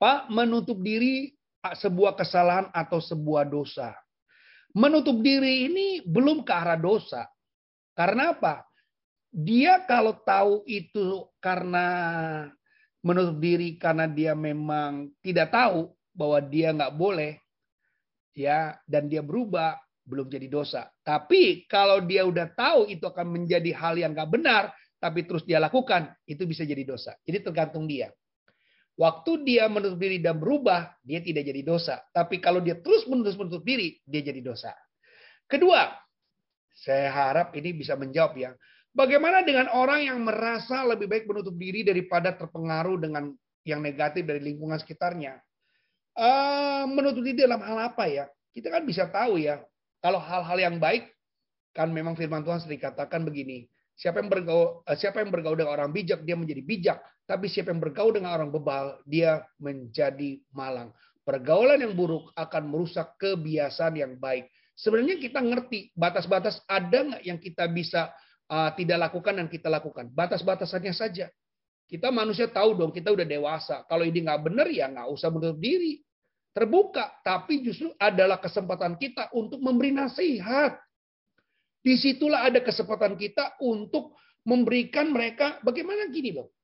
Pak, menutup diri sebuah kesalahan atau sebuah dosa. Menutup diri ini belum ke arah dosa. Karena apa? Dia kalau tahu itu karena menutup diri karena dia memang tidak tahu bahwa dia nggak boleh, ya dan dia berubah belum jadi dosa. Tapi kalau dia udah tahu itu akan menjadi hal yang gak benar, tapi terus dia lakukan, itu bisa jadi dosa. Jadi tergantung dia. Waktu dia menutup diri dan berubah, dia tidak jadi dosa. Tapi kalau dia terus menutup menutup diri, dia jadi dosa. Kedua, saya harap ini bisa menjawab ya. Bagaimana dengan orang yang merasa lebih baik menutup diri daripada terpengaruh dengan yang negatif dari lingkungan sekitarnya? Uh, menutup diri dalam hal apa ya? Kita kan bisa tahu ya, kalau hal-hal yang baik, kan memang firman Tuhan sering katakan begini, siapa yang bergaul, uh, siapa yang bergaul dengan orang bijak, dia menjadi bijak. Tapi siapa yang bergaul dengan orang bebal, dia menjadi malang. Pergaulan yang buruk akan merusak kebiasaan yang baik. Sebenarnya kita ngerti batas-batas ada nggak yang kita bisa uh, tidak lakukan dan kita lakukan. Batas-batasannya saja. Kita manusia tahu dong, kita udah dewasa. Kalau ini nggak benar ya nggak usah menutup diri. Terbuka, tapi justru adalah kesempatan kita untuk memberi nasihat. Di situlah ada kesempatan kita untuk memberikan mereka bagaimana gini loh.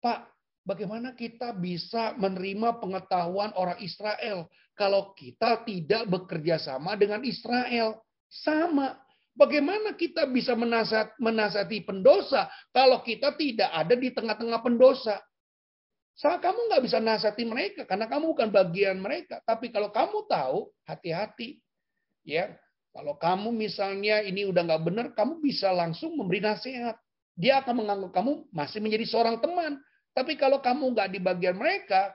Pak, bagaimana kita bisa menerima pengetahuan orang Israel kalau kita tidak bekerja sama dengan Israel? Sama. Bagaimana kita bisa menasihati, menasihati pendosa kalau kita tidak ada di tengah-tengah pendosa? Saat kamu nggak bisa nasihati mereka karena kamu bukan bagian mereka. Tapi kalau kamu tahu, hati-hati. Ya, kalau kamu misalnya ini udah nggak benar, kamu bisa langsung memberi nasihat. dia akan menganggap kamu masih menjadi seorang teman. Tapi kalau kamu nggak di bagian mereka,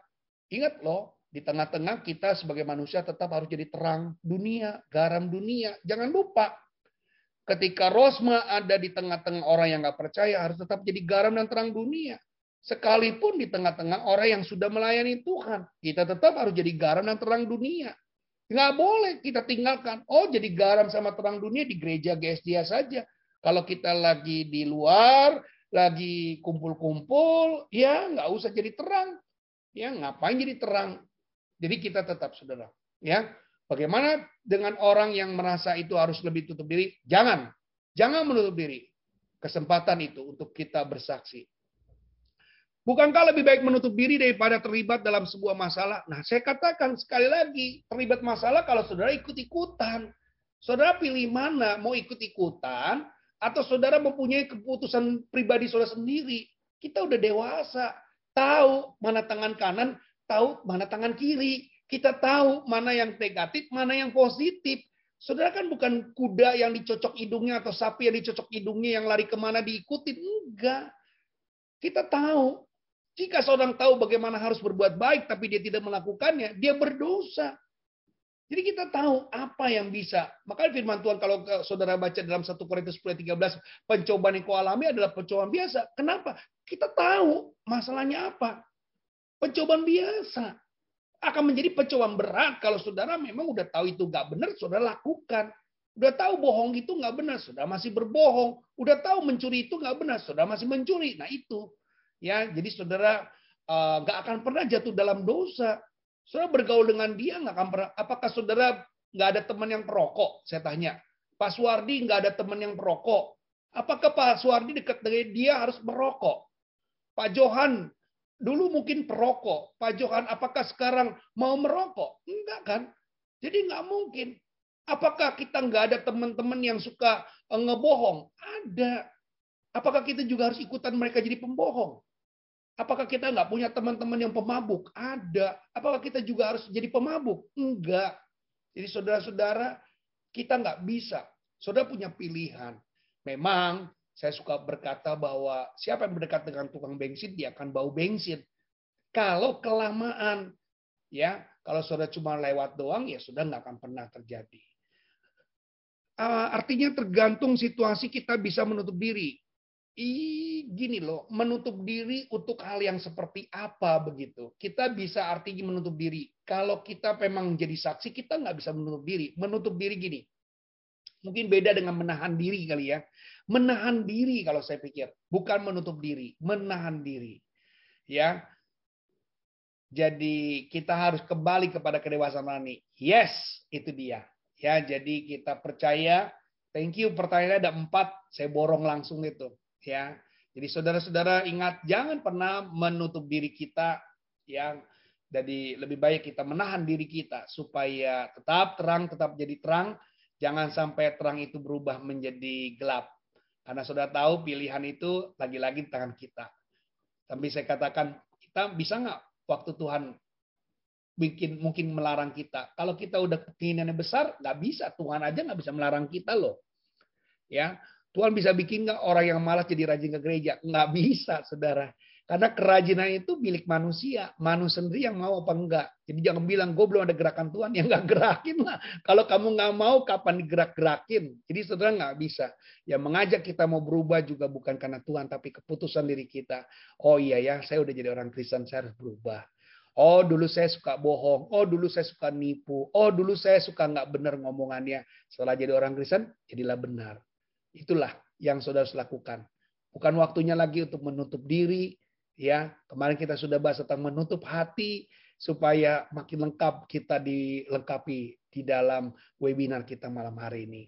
ingat loh, di tengah-tengah kita sebagai manusia tetap harus jadi terang dunia, garam dunia. Jangan lupa, ketika Rosma ada di tengah-tengah orang yang nggak percaya, harus tetap jadi garam dan terang dunia. Sekalipun di tengah-tengah orang yang sudah melayani Tuhan, kita tetap harus jadi garam dan terang dunia. Nggak boleh kita tinggalkan. Oh, jadi garam sama terang dunia di gereja GSDA saja. Kalau kita lagi di luar, lagi kumpul-kumpul, ya nggak usah jadi terang. Ya ngapain jadi terang? Jadi kita tetap saudara. Ya, bagaimana dengan orang yang merasa itu harus lebih tutup diri? Jangan, jangan menutup diri. Kesempatan itu untuk kita bersaksi. Bukankah lebih baik menutup diri daripada terlibat dalam sebuah masalah? Nah, saya katakan sekali lagi, terlibat masalah kalau saudara ikut-ikutan. Saudara pilih mana? Mau ikut-ikutan atau saudara mempunyai keputusan pribadi saudara sendiri? Kita udah dewasa, tahu mana tangan kanan, tahu mana tangan kiri. Kita tahu mana yang negatif, mana yang positif. Saudara kan bukan kuda yang dicocok hidungnya atau sapi yang dicocok hidungnya yang lari ke mana diikutin. Enggak. Kita tahu jika seorang tahu bagaimana harus berbuat baik tapi dia tidak melakukannya, dia berdosa. Jadi kita tahu apa yang bisa. Maka firman Tuhan kalau saudara baca dalam 1 Korintus 10 13, pencobaan yang kau alami adalah pencobaan biasa. Kenapa? Kita tahu masalahnya apa. Pencobaan biasa. Akan menjadi pencobaan berat kalau saudara memang udah tahu itu nggak benar, saudara lakukan. Udah tahu bohong itu nggak benar, saudara masih berbohong. Udah tahu mencuri itu nggak benar, saudara masih mencuri. Nah itu Ya, jadi saudara uh, nggak akan pernah jatuh dalam dosa. Saudara bergaul dengan dia nggak akan pernah. Apakah saudara nggak ada teman yang perokok? Saya tanya. Pak Suwardi nggak ada teman yang perokok. Apakah Pak Suwardi dekat dengan dia harus merokok? Pak Johan dulu mungkin perokok. Pak Johan apakah sekarang mau merokok? Enggak kan? Jadi nggak mungkin. Apakah kita nggak ada teman-teman yang suka eh, ngebohong? Ada. Apakah kita juga harus ikutan mereka jadi pembohong? Apakah kita nggak punya teman-teman yang pemabuk? Ada. Apakah kita juga harus jadi pemabuk? Enggak. Jadi saudara-saudara, kita nggak bisa. Saudara punya pilihan. Memang saya suka berkata bahwa siapa yang berdekat dengan tukang bensin, dia akan bau bensin. Kalau kelamaan, ya, kalau saudara cuma lewat doang, ya sudah nggak akan pernah terjadi. Ah, artinya tergantung situasi kita bisa menutup diri gini loh, menutup diri untuk hal yang seperti apa begitu. Kita bisa artinya menutup diri. Kalau kita memang jadi saksi, kita nggak bisa menutup diri. Menutup diri gini. Mungkin beda dengan menahan diri kali ya. Menahan diri kalau saya pikir. Bukan menutup diri. Menahan diri. Ya. Jadi kita harus kembali kepada kedewasaan rohani. Yes, itu dia. Ya, jadi kita percaya. Thank you. Pertanyaannya ada empat. Saya borong langsung itu ya. Jadi saudara-saudara ingat jangan pernah menutup diri kita yang jadi lebih baik kita menahan diri kita supaya tetap terang, tetap jadi terang. Jangan sampai terang itu berubah menjadi gelap. Karena saudara tahu pilihan itu lagi-lagi di tangan kita. Tapi saya katakan kita bisa nggak waktu Tuhan bikin mungkin melarang kita. Kalau kita udah keinginannya besar, nggak bisa. Tuhan aja nggak bisa melarang kita loh. Ya, Tuhan bisa bikin nggak orang yang malas jadi rajin ke gereja? Nggak bisa, saudara. Karena kerajinan itu milik manusia. Manusia sendiri yang mau apa enggak. Jadi jangan bilang, gue belum ada gerakan Tuhan. Ya nggak gerakin lah. Kalau kamu nggak mau, kapan digerak-gerakin? Jadi saudara nggak bisa. Yang mengajak kita mau berubah juga bukan karena Tuhan, tapi keputusan diri kita. Oh iya ya, saya udah jadi orang Kristen, saya harus berubah. Oh dulu saya suka bohong. Oh dulu saya suka nipu. Oh dulu saya suka nggak benar ngomongannya. Setelah jadi orang Kristen, jadilah benar. Itulah yang saudara harus lakukan. Bukan waktunya lagi untuk menutup diri. Ya, kemarin kita sudah bahas tentang menutup hati supaya makin lengkap kita dilengkapi di dalam webinar kita malam hari ini.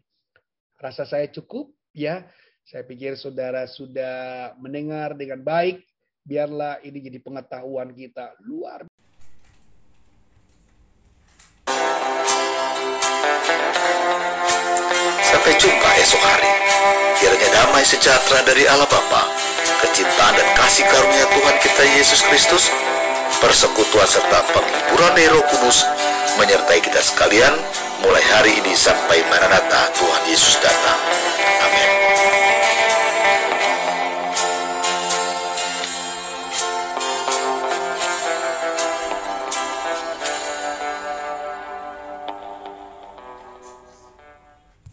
Rasa saya cukup ya. Saya pikir saudara sudah mendengar dengan baik. Biarlah ini jadi pengetahuan kita luar sejahtera dari Allah Bapa, kecintaan dan kasih karunia Tuhan kita Yesus Kristus, persekutuan serta penghiburan dari Roh Kudus menyertai kita sekalian mulai hari ini sampai Maranatha Tuhan Yesus datang. Amin.